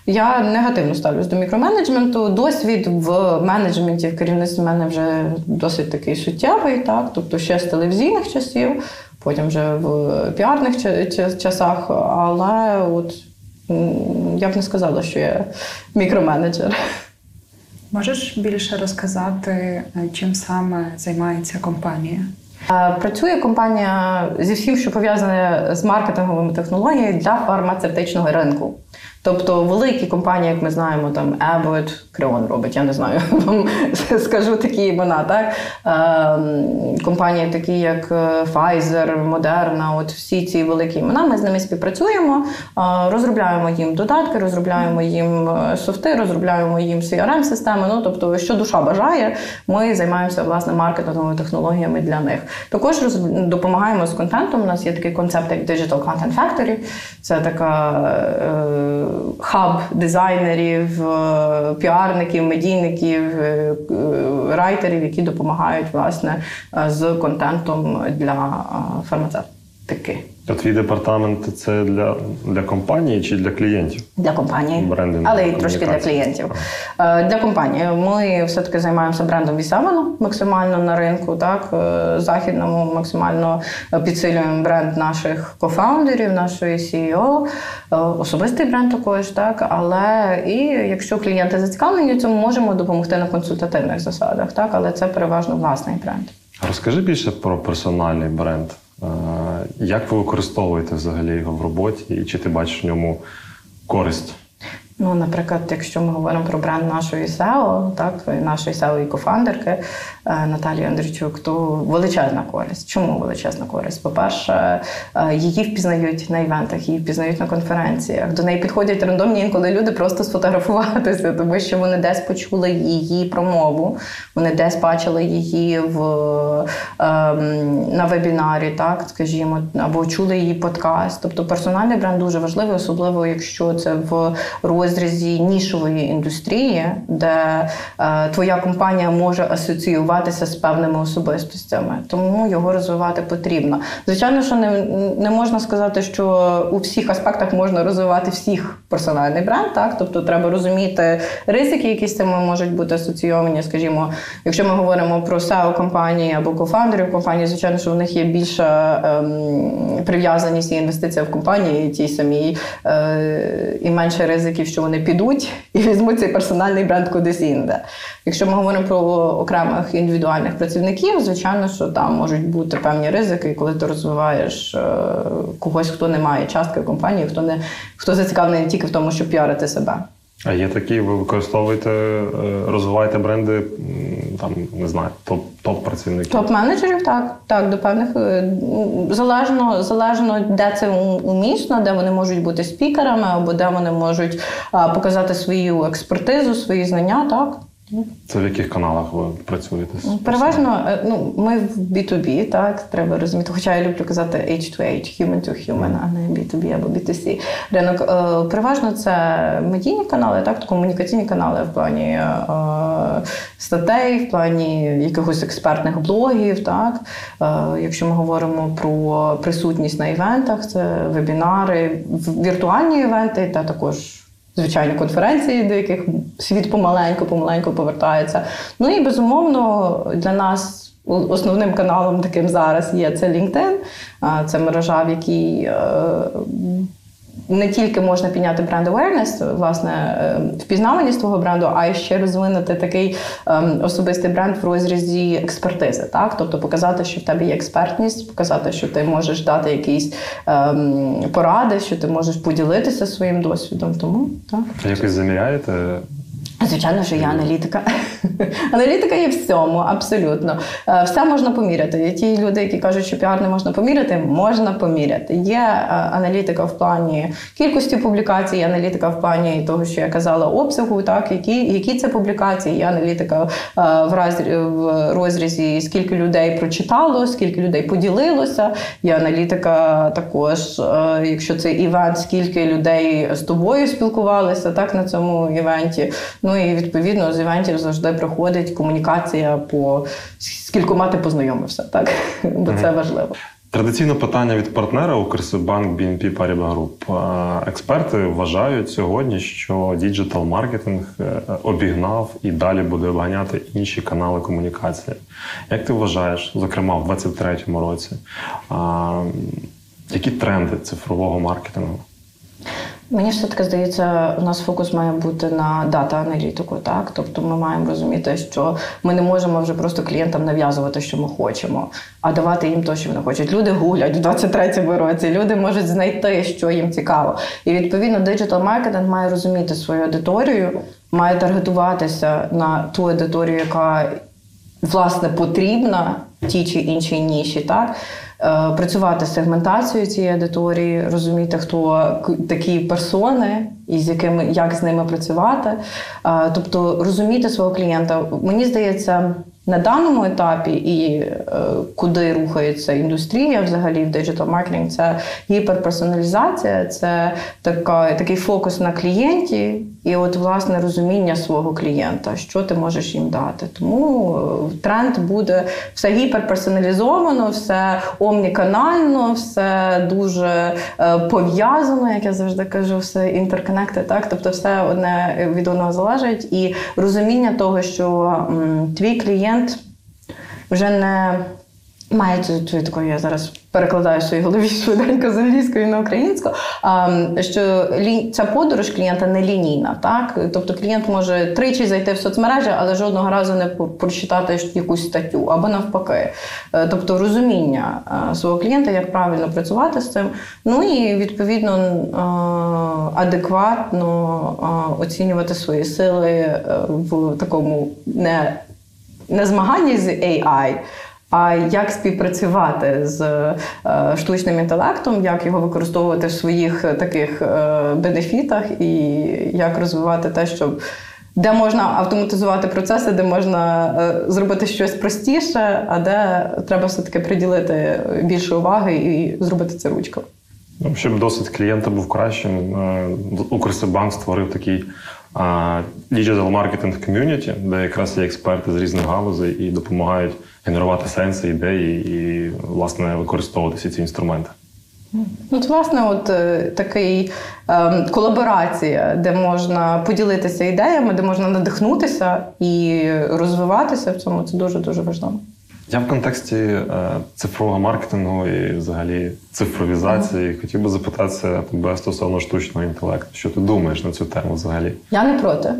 Я негативно ставлюсь до мікроменеджменту. Досвід в менеджменті, в керівництві в мене вже досить такий суттєвий, так, тобто ще з телевізійних часів, потім вже в піарних ча- ча- часах. Але от я б не сказала, що я мікроменеджер. Можеш більше розказати, е, чим саме займається компанія? Е, Працює компанія зі всім, що пов'язане з маркетинговими технологіями для фармацевтичного ринку. Тобто великі компанії, як ми знаємо, там Abbott, Creon робить, я не знаю, вам скажу такі імена, так? Ем, Компанії такі, як е, Pfizer, Moderna, от всі ці великі імена, ми з ними співпрацюємо, е, розробляємо їм додатки, розробляємо їм е, софти, розробляємо їм CRM-системи. Ну, тобто, що душа бажає, ми займаємося власне маркетинговими технологіями для них. Також допомагаємо з контентом. У нас є такий концепт, як Digital Content Factory. Це така хаб дизайнерів, е, піарників, медійників, е, е, райтерів, які допомагають власне з контентом для фармацевтики. А твій департамент це для, для компанії чи для клієнтів? Для компанії, Брендинг, але й трошки для клієнтів. Е, Для компанії ми все-таки займаємося брендом Вісевану максимально на ринку, так е, західному максимально підсилюємо бренд наших кофаундерів, нашої CEO, е, особистий бренд також, так. Але і якщо клієнти зацікавлені, цьому можемо допомогти на консультативних засадах, так, але це переважно власний бренд. Розкажи більше про персональний бренд. Як ви використовуєте взагалі його в роботі, і чи ти бачиш в ньому користь? Ну, наприклад, якщо ми говоримо про бренд нашої SEO, так, нашої SEO і кофандерки е, Наталії Андрійчук, то величезна користь. Чому величезна користь? По-перше, е, її впізнають на івентах, її впізнають на конференціях. До неї підходять рандомні інколи люди просто сфотографуватися, тому що вони десь почули її промову, вони десь бачили її в, ем, на вебінарі, так, скажімо, або чули її подкаст. Тобто персональний бренд дуже важливий, особливо якщо це в розділі розрізі нішової індустрії, де е, твоя компанія може асоціюватися з певними особистостями, тому його розвивати потрібно. Звичайно, що не, не можна сказати, що у всіх аспектах можна розвивати всіх персональний бренд, так тобто треба розуміти ризики, які з цим можуть бути асоційовані. Скажімо, якщо ми говоримо про SEO компанії або кофаундерів компанії, звичайно, що в них є більша ем, прив'язаність і інвестиція в компанії тій самій, е, і менше ризиків, що вони підуть і візьмуть цей персональний бренд кудись інде. Якщо ми говоримо про окремих індивідуальних працівників, звичайно, що там можуть бути певні ризики, коли ти розвиваєш е, когось, хто не має частки компанії, хто не хто зацікавлений тільки в тому, щоб піарити себе. А є такі, ви використовуєте, е, розвиваєте бренди, там, не знаю, топ, топ-працівників? Топ-менеджерів, так. Так, до певних е, залежно, залежно, де це умісно, де вони можуть бути спікерами, або де вони можуть показати свою експертизу, свої знання, так. Це в яких каналах ви працюєте? Переважно, е, ну ми в B2B, так треба розуміти. Хоча я люблю казати H2H, human to human, а не B2B або B2C. Ринок е, переважно це медійні канали, так комунікаційні канали в плані е, статей, в плані якихось експертних блогів. Так, якщо ми говоримо про присутність на івентах, це вебінари, віртуальні івенти та також звичайні конференції, до яких світ помаленьку-помаленьку повертається. Ну і безумовно для нас. Основним каналом таким зараз є це LinkedIn, це мережа, в якій е, не тільки можна підняти бренд awareness, власне, е, впізнаваність твого бренду, а й ще розвинути такий ем, особистий бренд в розрізі експертизи. Так? Тобто показати, що в тебе є експертність, показати, що ти можеш дати якісь ем, поради, що ти можеш поділитися своїм досвідом. Тому так. Якось заміряєте Звичайно, що я аналітика. Аналітика є всьому, абсолютно. Е, все можна поміряти. Є ті люди, які кажуть, що піар не можна поміряти, можна поміряти. Є е, аналітика в плані кількості публікацій, аналітика в плані того, що я казала, обсягу, так, які які це публікації, є аналітика е, в, раз, в розрізі, скільки людей прочитало, скільки людей поділилося. Є аналітика також, якщо це івент, скільки людей з тобою спілкувалися так, на цьому івенті. Ну і відповідно з івентів завжди проходить комунікація по скількома ти познайомився, так бо це важливо. Традиційне питання від партнера Укрсибанк BNP Paribas Group. Експерти вважають сьогодні, що digital маркетинг е, обігнав і далі буде обганяти інші канали комунікації. Як ти вважаєш, зокрема в 2023 році, які тренди цифрового маркетингу? Мені все таки здається, у нас фокус має бути на дата-аналітику. Так, тобто ми маємо розуміти, що ми не можемо вже просто клієнтам нав'язувати, що ми хочемо, а давати їм те, що вони хочуть. Люди гулять в 23-му році. Люди можуть знайти, що їм цікаво. І відповідно, диджитал маркетинг має розуміти свою аудиторію, має таргетуватися на ту аудиторію, яка власне потрібна тій чи іншій ніші. так. Е, працювати з сегментацією цієї аудиторії, розуміти, хто такі персони і з якими як з ними працювати. Е, тобто розуміти свого клієнта. Мені здається. На даному етапі і е, куди рухається індустрія взагалі в диджитал маркетинг, це гіперперсоналізація, це така, такий фокус на клієнті, і от власне розуміння свого клієнта, що ти можеш їм дати. Тому е, тренд буде все гіперперсоналізовано, все омніканально, все дуже е, пов'язано, як я завжди кажу, все інтерконекти. Так, тобто, все одне від одного залежить, і розуміння того, що м, твій клієнт вже не має цю таку, я зараз перекладаю в своїй голові швиденько з англійської на українську. Що ця подорож клієнта не лінійна, так тобто клієнт може тричі зайти в соцмережі, але жодного разу не прочитати якусь статтю або навпаки. Е, тобто розуміння е, свого клієнта, як правильно працювати з цим. Ну і відповідно е, адекватно оцінювати свої сили в такому не, не змаганні з AI. А як співпрацювати з е, штучним інтелектом, як його використовувати в своїх е, таких е, бенефітах, і як розвивати те, щоб де можна автоматизувати процеси, де можна зробити щось простіше, а де треба все-таки приділити більше уваги і зробити це ручкою. Ну, щоб досвід клієнта був кращим, Укрсибанк створив такий Digital Marketing Community, де якраз є експерти з різних галузей і допомагають генерувати сенси, ідеї і, власне, використовувати ці інструменти. Ну, От, власне, от е, такий е, колаборація, де можна поділитися ідеями, де можна надихнутися і розвиватися в цьому, це дуже дуже важливо. Я в контексті е, цифрового маркетингу і взагалі цифровізації mm. хотів би запитатися тебе стосовно штучного інтелекту. Що ти думаєш на цю тему взагалі? Я не проти.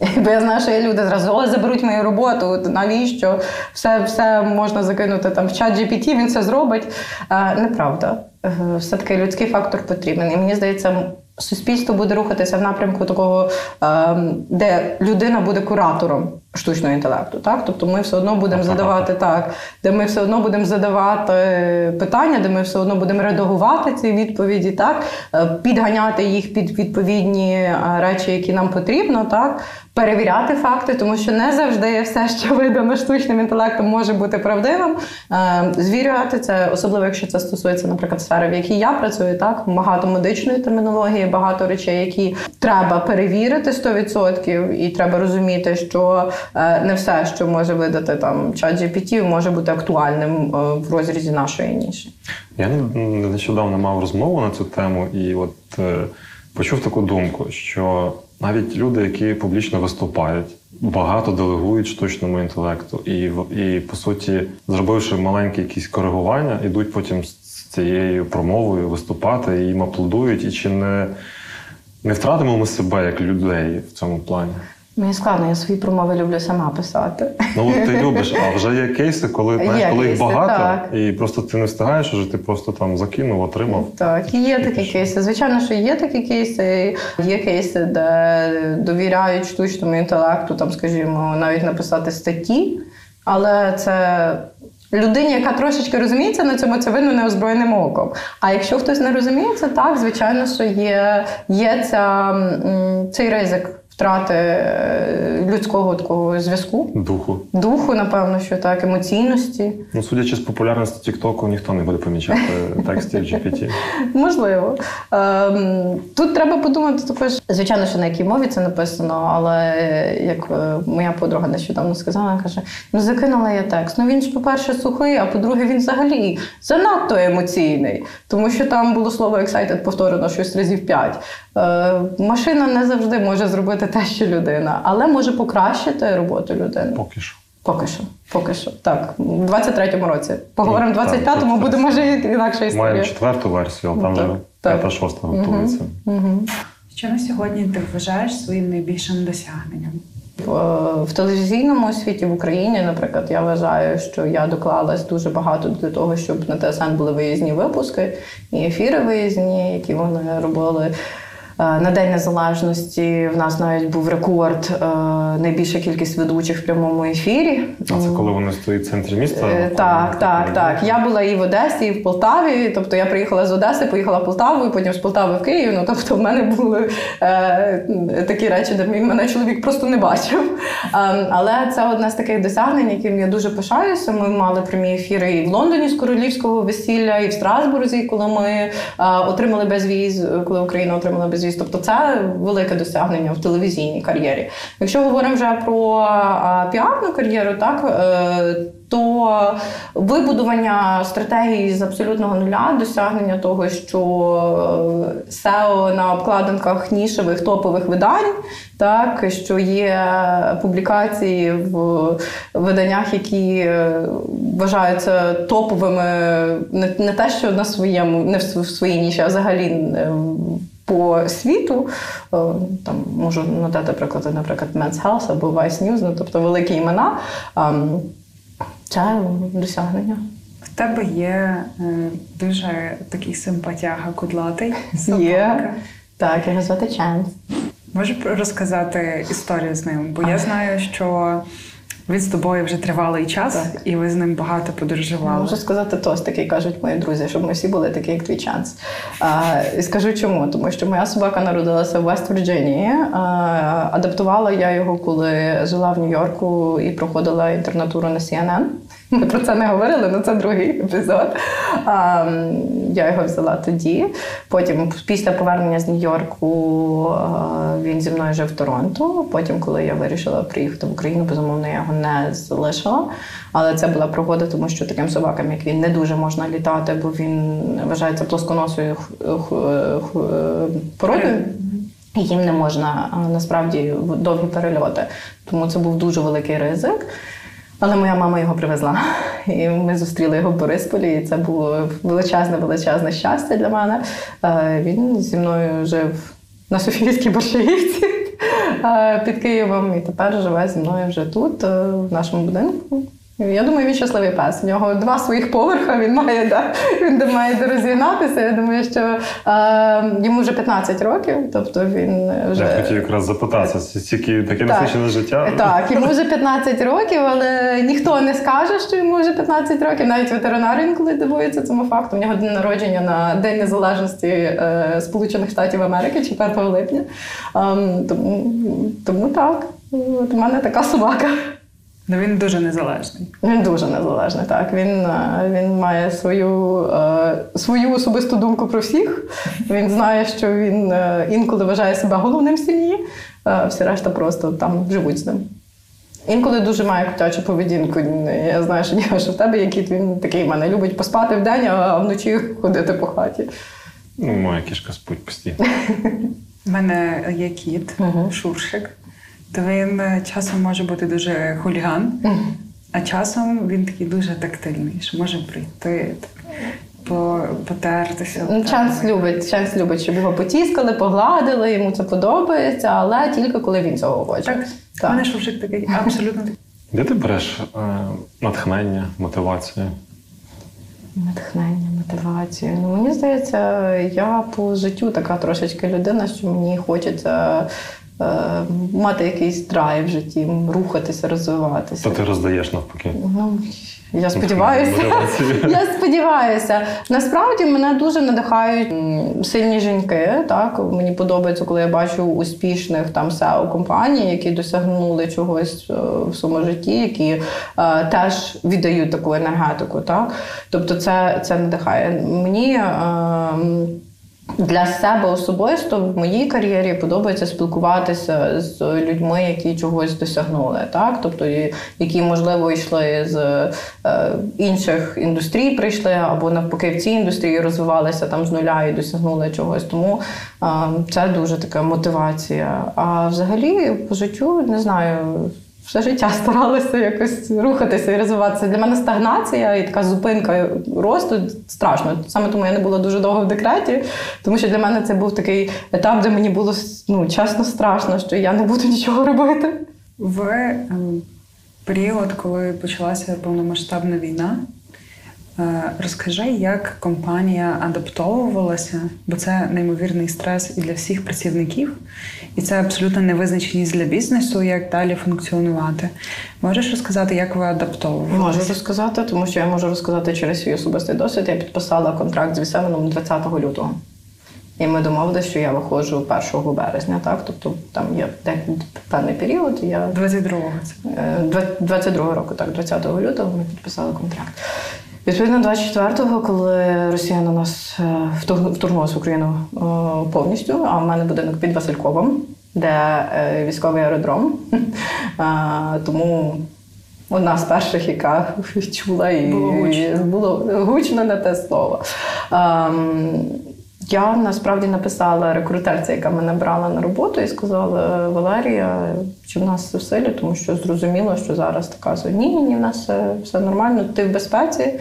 Бо я знаю, що є люди зразу о, заберуть мою роботу. Навіщо? Все все можна закинути там в чат GPT, він це зробить. Е, неправда. Е, все-таки людський фактор потрібен. І мені здається, суспільство буде рухатися в напрямку такого, ем, де людина буде куратором штучного інтелекту. Так? Тобто ми все одно будемо задавати так, де ми все одно будемо задавати питання, де ми все одно будемо редагувати ці відповіді, так? Е, підганяти їх під відповідні е, речі, які нам потрібно, так? Перевіряти факти, тому що не завжди все, що видано штучним інтелектом, може бути правдивим. Е, звірювати це, особливо якщо це стосується, наприклад, сфери, в якій я працюю, так багато медичної термінології, багато речей, які треба перевірити 100%, і треба розуміти, що е, не все, що може видати там чат GPT, може бути актуальним е, в розрізі нашої ніші. Я нещодавно мав розмову на цю тему, і от почув таку думку, що навіть люди, які публічно виступають, багато делегують штучному інтелекту, і і по суті, зробивши маленькі якісь коригування, ідуть потім з цією промовою виступати і їм аплодують, і чи не, не втратимо ми себе як людей в цьому плані? Мені складно, я свої промови люблю сама писати. Ну от ти любиш, а вже є кейси, коли знаєш, є коли кейси, їх багато, так. і просто ти не встигаєш, вже ти просто там закинув, отримав. Так, і є такі кейси. Звичайно, що є такі кейси. Є кейси, де довіряють штучному інтелекту, там, скажімо, навіть написати статті, але це. Людині, яка трошечки розуміється на цьому, це видно неозброєним оком. А якщо хтось не розуміється, так звичайно, що є є ця, цей ризик втрати е, людського такого зв'язку. Духу. Духу, напевно, що так, емоційності. Ну, судячи з популярності Тіктоку, ніхто не буде помічати текстів GPT. Можливо. Ем, тут треба подумати також, звичайно, що на якій мові це написано, але як е, моя подруга нещодавно сказала, каже: ну закинула я текст. Ну він ж, по-перше, сухий, а по-друге, він взагалі занадто емоційний, тому що там було слово excited повторено щось разів п'ять. Е, машина не завжди може зробити те, що людина, але може покращити роботу людини. Поки що. Поки що, поки що. Так, у 23-му році. Поговоримо в 25-му, буде може інакша історія. Маємо четверту версію, але там вже п'ята шоста готується. Що на сьогодні ти вважаєш своїм найбільшим досягненням? В телевізійному світі в Україні, наприклад, я вважаю, що я доклалась дуже багато для того, щоб на ТСН були виїзні випуски і ефіри виїзні, які вони робили. Е, на День Незалежності в нас навіть був рекорд е, найбільша кількість ведучих в прямому ефірі. А це коли вони стоїть в центрі міста? Е, так, так, так. Я була і в Одесі, і в Полтаві. Тобто я приїхала з Одеси, поїхала в Полтаву, і потім з Полтави в Київ. Ну тобто, в мене були е, такі речі, де мене чоловік просто не бачив. Але це одне з таких досягнень, яким я дуже пишаюся. Ми мали прямі ефіри і в Лондоні з королівського весілля, і в Страсбурзі, коли ми отримали безвіз, коли Україна отримала безвіз можливість. Тобто це велике досягнення в телевізійній кар'єрі. Якщо говоримо вже про піарну кар'єру, так е, то вибудування стратегії з абсолютного нуля, досягнення того, що SEO на обкладинках нішевих топових видань, так що є публікації в виданнях, які е, вважаються топовими, не, те, що на своєму, не в своїй ніші, а взагалі е, по світу. Е, там Можу надати приклади, наприклад, Men's Health або Vice News, ну, тобто великі імена. Це досягнення. В тебе є е, дуже такий симпатяга кудлатий. Є. Так, його звати Ченс. Можеш розказати історію з ним? Бо я знаю, що він з тобою вже тривалий час, так. і ви з ним багато подорожували. Можу сказати тост, такий кажуть мої друзі, щоб ми всі були такі, як твій чанс. А, І скажу чому? Тому що моя собака народилася в Вест-Вірджинії. Адаптувала я його, коли жила в Нью-Йорку і проходила інтернатуру на CNN. Ми про це не говорили, але це другий епізод. А, Я його взяла тоді. Потім, після повернення з Нью-Йорку, він зі мною жив в Торонто. Потім, коли я вирішила приїхати в Україну, безумовно, я його не залишила. Але це була пригода, тому що таким собакам, як він, не дуже можна літати, бо він вважається плосконосою породою. Їм не можна насправді довгі перельоти. Тому це був дуже великий ризик. Але моя мама його привезла. І ми зустріли його в Борисполі, і це було величезне, величезне щастя для мене. Е, він зі мною жив на Софійській Борщаївці е, під Києвом і тепер живе зі мною вже тут, е, в нашому будинку. Я думаю, він щасливий пес. У нього два своїх поверха, він має де, він має де розігнатися. Я думаю, що е, йому вже 15 років, тобто він вже. Я хотів якраз запитатися, стільки таке насичене життя. Так, йому вже 15 років, але ніхто не скаже, що йому вже 15 років. Навіть ветеринари інколи дивуються цьому факту. У нього день народження на День Незалежності е, Сполучених Штатів Америки, 4 липня. Е, тому, тому так, от у мене така собака. Ну він дуже незалежний. Він дуже незалежний. Так він е, він має свою е, свою особисту думку про всіх. Він знає, що він е, інколи вважає себе головним в сім'ї, всі решта просто там живуть з ним. Інколи дуже має котячу поведінку. Я знаю, що що в тебе який він такий в мене любить поспати в день, а вночі ходити по хаті. Ну, Моя кішка спить постійно. У мене є кіт, угу. шуршик то він е, часом може бути дуже хуліган, а часом він такий дуже тактильний, що може прийти. Потертися. Ну, Чанс любить, Чанс любить, щоб його потіскали, погладили, йому це подобається, але тільки коли він цього хоче. Так, так. Мене шовчик такий абсолютно такий. Де ти береш е, натхнення, мотивацію? Натхнення, мотивацію. Ну, Мені здається, я по життю така трошечки людина, що мені хочеться мати якийсь драйв в житті, рухатися, розвиватися. То ти роздаєш навпаки. Ну, я сподіваюся. Я сподіваюся. Насправді мене дуже надихають сильні жінки. Так мені подобається, коли я бачу успішних там seo компаній, які досягнули чогось е, в своєму житті, які е, теж віддають таку енергетику. Так, тобто, це це надихає мені. Е, для себе особисто в моїй кар'єрі подобається спілкуватися з людьми, які чогось досягнули, так тобто які можливо йшли з е, інших індустрій, прийшли або навпаки в цій індустрії розвивалися там з нуля і досягнули чогось. Тому е, це дуже така мотивація. А взагалі по життю не знаю все життя старалася якось рухатися і розвиватися. Для мене стагнація і така зупинка росту страшно. Саме тому я не була дуже довго в декреті, тому що для мене це був такий етап, де мені було ну, чесно страшно, що я не буду нічого робити. В ем, період, коли почалася повномасштабна війна. Е, розкажи, як компанія адаптовувалася, бо це неймовірний стрес і для всіх працівників, і це абсолютно невизначеність для бізнесу, як далі функціонувати. Можеш розказати, як ви адаптовувалися? Можу розказати, тому що я можу розказати через свій особистий досвід. Я підписала контракт з Вісевеном 20 лютого. І ми домовилися, що я виходжу 1 березня, так? Тобто там є певний період. Я 22-го. 22-го року, так, 20 лютого ми підписали контракт. Відповідно, 24-го, коли Росія на нас е, вторгнулася в Україну е, повністю, а в мене будинок під Васильковим, де е, військовий аеродром. Тому одна з перших, яка чула і було гучно, було гучно на те слово. Ем, я насправді написала рекрутерці, яка мене брала на роботу, і сказала Валерія, чи в нас все в силі, тому що зрозуміло, що зараз така ні, ні, в нас все нормально, ти в безпеці.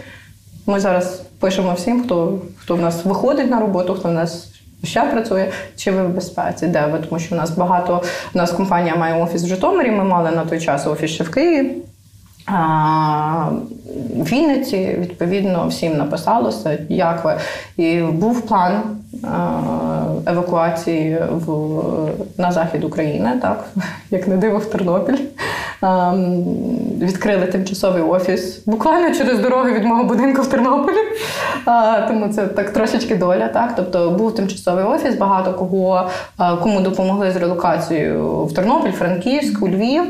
Ми зараз пишемо всім, хто хто в нас виходить на роботу, хто в нас ще працює, чи ви в безпеці, де ви, тому що в нас багато у нас компанія має офіс в Житомирі. Ми мали на той час офіс ще в Києві. А, в Вінниці відповідно всім написалося, як ви. І був план евакуації в, на захід України, так як не диво в Тернопіль. Ем, відкрили тимчасовий офіс буквально через дорогу від мого будинку в Тернополі. Тому це так трошечки доля. Так, тобто був тимчасовий офіс, багато кого кому допомогли з релокацією в Тернопіль, Франківськ, у Львів.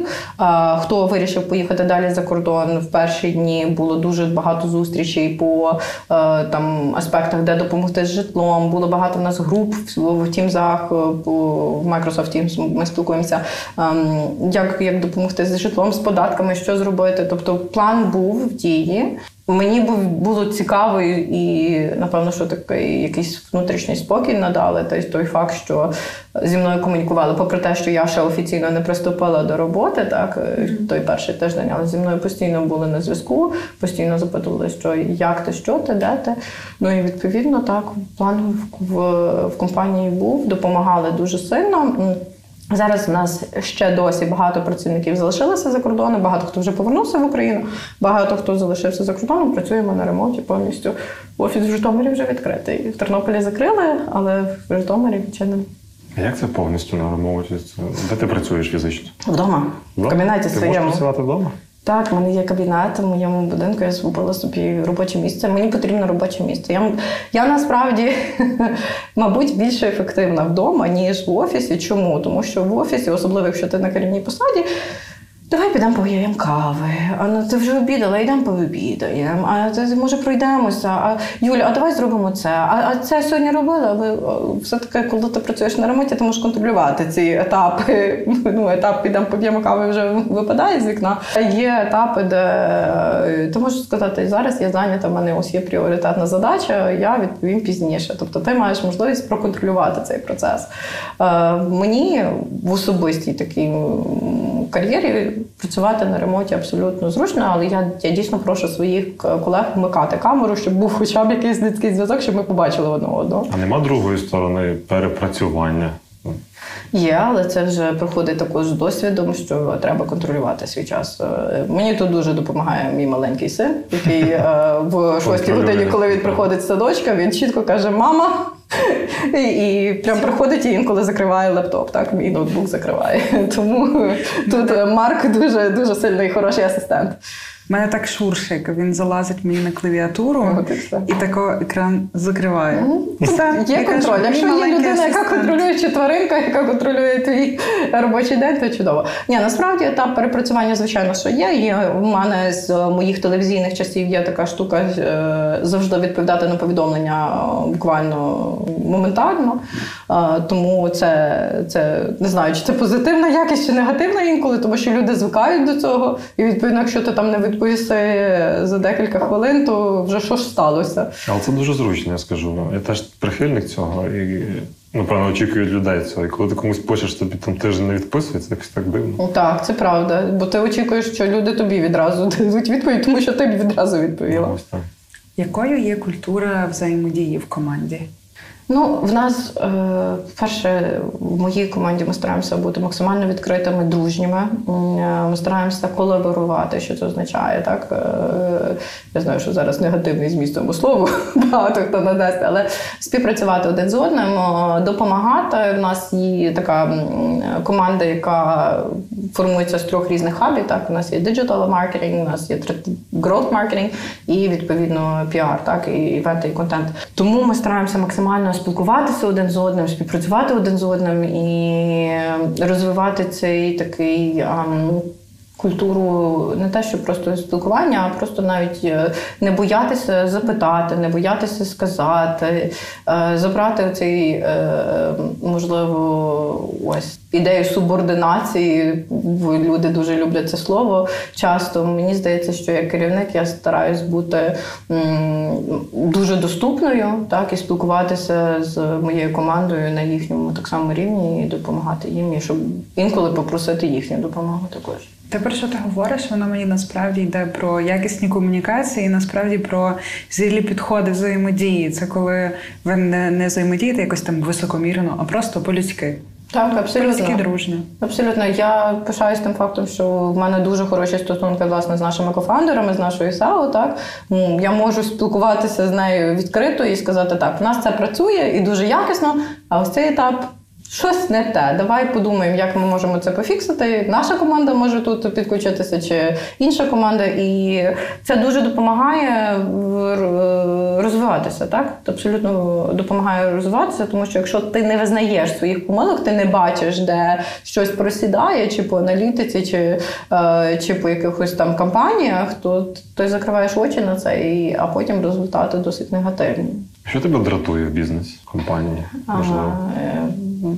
Хто вирішив поїхати далі за кордон в перші дні було дуже багато зустрічей по е, там аспектах, де допомогти з житлом. Було багато в нас груп в Тімзах, в Microsoft Teams Ми спілкуємося, ем, як як допомогти з житлом, з податками, що зробити. Тобто, план був в дії. Мені було цікаво і, напевно, що такий якийсь внутрішній спокій надали. Тобто той факт, що зі мною комунікували, попри те, що я ще офіційно не приступила до роботи, так той перший тиждень, але зі мною постійно були на зв'язку, постійно запитували, що як ти, що ти, де ти. Ну і відповідно так план в, в, в компанії був, допомагали дуже сильно. Зараз в нас ще досі багато працівників залишилося за кордоном, багато хто вже повернувся в Україну, багато хто залишився за кордоном. Працюємо на ремонті повністю. Офіс в Житомирі вже відкритий. В Тернополі закрили, але в Житомирі відчинено. А як це повністю на ремонті? Де ти працюєш фізично? Вдома. В кабінеті своєму. Ти можеш працювати вдома? Так, в мене є кабінет в моєму будинку, я зробила собі робоче місце. Мені потрібно робоче місце. Я я насправді, мабуть, більш ефективна вдома, ніж в офісі. Чому? Тому що в офісі, особливо якщо ти на керівній посаді, Давай підемо повіємо кави. А ну ти вже обідала, йдемо пообідаємо. А ти може пройдемося. А Юля, а давай зробимо це. А а це сьогодні робили, але все-таки, коли ти працюєш на ремонті, ти можеш контролювати ці етапи. Ну, етап підемо поп'ємо кави вже випадає з вікна. Є етапи, де е, ти можеш сказати, зараз я зайнята, в мене ось є пріоритетна задача, я відповім пізніше. Тобто ти маєш можливість проконтролювати цей процес. Е, мені в особистій такій кар'єрі працювати на ремонті абсолютно зручно, але я я дійсно прошу своїх колег вмикати камеру, щоб був хоча б якийсь людський зв'язок, щоб ми побачили одне одного. А нема другої сторони перепрацювання. Є, але це вже проходить також з досвідом, що треба контролювати свій час. Е, мені тут дуже допомагає мій маленький син, який е, в шостій годині, коли він приходить з садочка, він чітко каже: Мама. І прям приходить і інколи закриває лептоп, так мій ноутбук закриває. Тому тут Марк дуже дуже сильний хороший асистент. У мене так шуршик, він залазить мені на клавіатуру і тако екран закриває. Все. Є контроль. Якщо є людина, яка контролює чи тваринка, яка контролює твій робочий день, то чудово. Ні, насправді етап перепрацювання, звичайно, що є. Є в мене з моїх телевізійних часів є така штука е, завжди відповідати на повідомлення е, буквально моментально. Е, тому це, це не знаю, чи це позитивна якість чи негативна інколи, тому що люди звикають до цього. І відповідно, якщо ти там не відповісти за декілька хвилин, то вже що ж сталося. Але це дуже зручно, я скажу. Я теж прихильник цього і напевно очікують людей цього. І коли ти комусь пишеш, тобі там тиждень не відписується, якось так дивно. Так, це правда. Бо ти очікуєш, що люди тобі відразу дадуть відповідь, тому що ти відразу відповіла. Ось так. Якою є культура взаємодії в команді? Ну, в нас, е, перше, в моїй команді ми стараємося бути максимально відкритими, дружніми. Е, ми стараємося колаборувати, що це означає. так? Е, я знаю, що зараз негативний зміст цьому слову, багато хто надасть, але співпрацювати один з одним, допомагати. В нас є така команда, яка формується з трьох різних хабів. Так, у нас є digital маркетинг, у нас є growth маркетинг і відповідно піар, так, івенти, і контент. Тому ми стараємося максимально спілкуватися один з одним, співпрацювати один з одним і розвивати цей такий. Культуру не те, що просто спілкування, а просто навіть е, не боятися запитати, не боятися сказати, е, забрати цей е, можливо ось ідею субординації. Люди дуже люблять це слово. Часто мені здається, що як керівник я стараюсь бути дуже доступною, так і спілкуватися з моєю командою на їхньому так само рівні і допомагати їм, і щоб інколи попросити їхню допомогу також. Те, про що ти говориш, воно мені насправді йде про якісні комунікації, і насправді про зрілі підходи взаємодії. Це коли ви не не взаємодієте якось там високомірно, а просто по-людськи. Так, абсолютно. по дружньо. Абсолютно. Я пишаюсь тим фактом, що в мене дуже хороші стосунки власне з нашими кофаундерами, з нашою САУ. Так я можу спілкуватися з нею відкрито і сказати, так, в нас це працює і дуже якісно, а ось цей етап щось не те. Давай подумаємо, як ми можемо це пофіксити. Наша команда може тут підключитися, чи інша команда. І це дуже допомагає розвиватися. Так? Це абсолютно допомагає розвиватися, тому що якщо ти не визнаєш своїх помилок, ти не бачиш, де щось просідає, чи по аналітиці, чи, е, чи по якихось там кампаніях, то ти закриваєш очі на це, і, а потім результати досить негативні. Що тебе дратує в бізнесі компанії? Е,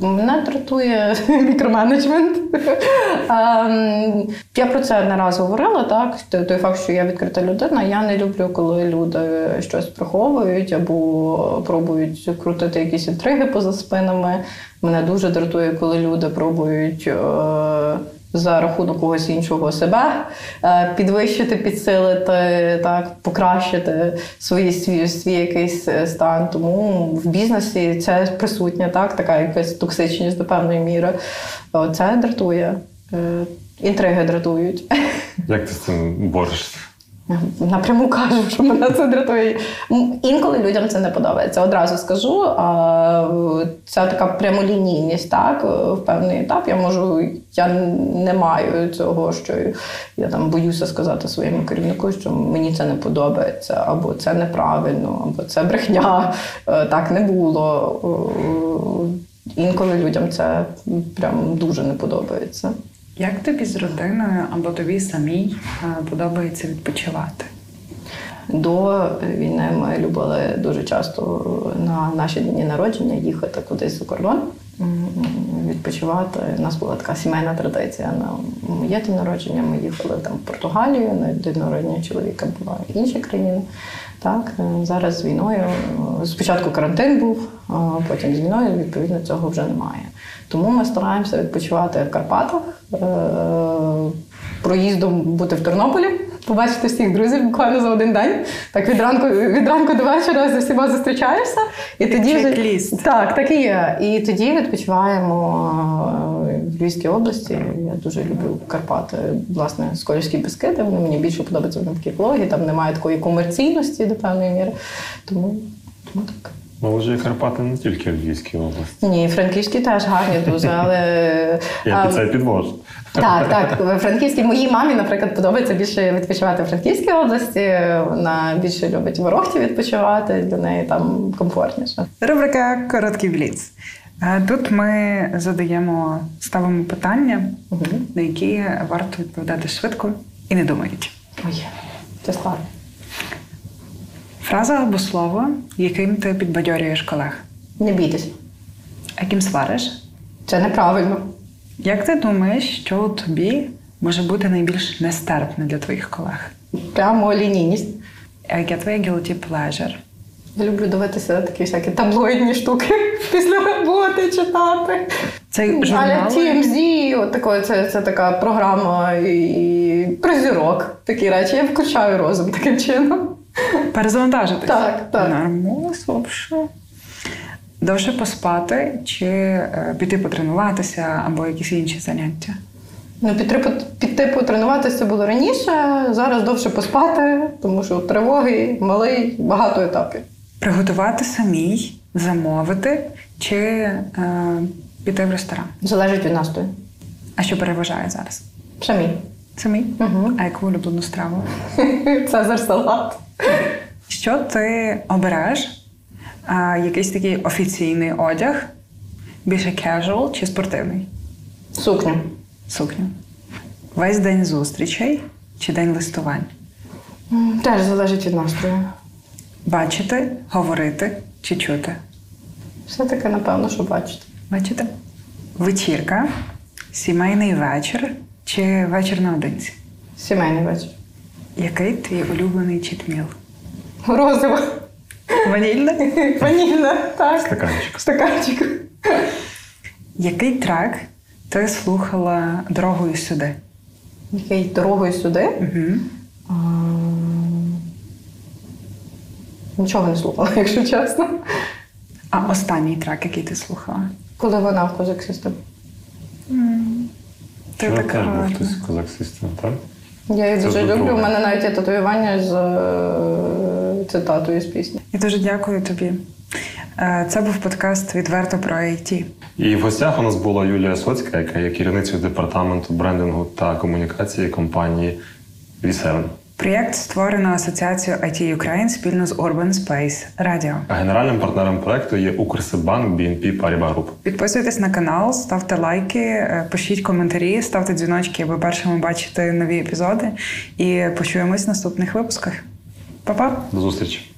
Мене дратує мікроменеджмент. Ем, Я про це не раз говорила, так. Той факт, що я відкрита людина. Я не люблю, коли люди щось приховують або пробують крутити якісь інтриги поза спинами. Мене дуже дратує, коли люди пробують. е, За рахунок когось іншого себе е, підвищити, підсилити, так, покращити свій, свій, свій якийсь е, стан. Тому в бізнесі це присутня, так, така якась токсичність до певної міри. Це дратує. Е, Інтриги дратують. Як ти з цим борешся? Напряму кажу, що мене це дратує. Інколи людям це не подобається. Одразу скажу. А це така прямолінійність, так, в певний етап. Я можу, я не маю цього, що я там боюся сказати своєму керівнику, що мені це не подобається, або це неправильно, або це брехня. Е, Так не було. Е, Інколи людям це прям дуже не подобається. Як тобі з родиною або тобі самій е, подобається відпочивати? До війни ми любили дуже часто на наші дні народження їхати кудись за кордон, відпочивати. У нас була така сімейна традиція. На моє день народження ми їхали там в Португалію, на день народження чоловіка була інші країни. Так, е, зараз з війною е, спочатку карантин був, потім з війною, відповідно, цього вже немає. Тому ми стараємося відпочивати в Карпатах, е, проїздом бути в Тернополі, побачити всіх друзів буквально за один день. Так від ранку, від ранку до вечора зі всіма зустрічаєшся. І тоді вже- так, так і є. І тоді відпочиваємо е, в Львівській області. Я дуже люблю Карпати. Власне, Сколівські Бескиди. Вони мені більше подобаються вони такі блоги. Там немає такої комерційності до певної міри. Тому, тому так. Ну, вже Карпати не тільки в Львівській області. Ні, франківські теж гарні дуже, але Я під це підвожу. так, так. В Франківській моїй мамі, наприклад, подобається більше відпочивати в Франківській області. Вона більше любить в Ворохті відпочивати, для неї там комфортніше. Рубрика Короткий бліц. Е, Тут ми задаємо, ставимо питання, на які варто відповідати швидко і не думаючи. Ой, це складно. Фраза або слово, яким ти підбадьорюєш колег, Не бійтесь. а яким свариш. Це неправильно. Як ти думаєш, що у тобі може бути найбільш нестерпне для твоїх колег? Прямо лінійність. А яке твоє guilty pleasure? Я люблю дивитися такі всякі таблоїдні штуки після роботи читати. Це Але журнали? TMZ, от такої, це, це така програма і призірок. Такі речі. Я включаю розум таким чином. Перезавантажитись? Так, так. Нормус, вообще. Довше поспати чи е, піти потренуватися або якісь інші заняття? Ну, піти, піти потренуватися було раніше, зараз довше поспати, тому що тривоги, малий, багато етапів. Приготувати самій, замовити чи е, піти в ресторан? Залежить від настрою. А що переважає зараз? Самі. Самі? Угу. А яку улюблену страву? Цезар салат. Що ти обереш? А, якийсь такий офіційний одяг, більше casual чи спортивний? Сукню. Сукню. Весь день зустрічей чи день листувань? Теж залежить від настрою. Бачити, говорити чи чути? Все-таки, напевно, що бачите. Бачите? Вечірка, сімейний вечір чи вечір наодинці? Сімейний вечір. Який твій улюблений читміл? Розово. Ванільне? Ванільна, так. Стаканчик. Стаканчик. Який трек ти слухала дорогою сюди? Який дорогою сюди. Угу. А, Нічого не слухала, якщо чесно. А останній трек, який ти слухала? Коли вона в Козак Систем. Ти так теж був хтось козак систем, так? Я її дуже люблю. У мене навіть є татуювання з е, цитатою з пісні. Я дуже дякую тобі. Е, Це був подкаст відверто про IT. І в гостях у нас була Юлія Соцька, яка є керівницею департаменту брендингу та комунікації компанії V7. Проєкт створено Асоціацією IT Ukraine спільно з Urban Space Radio. А генеральним партнером проекту є Укрсибанк BNP Paribas Group. Підписуйтесь на канал, ставте лайки, е, пишіть коментарі, ставте дзвіночки, аби першими бачити нові епізоди. І почуємось в наступних випусках. Па-па! До зустрічі!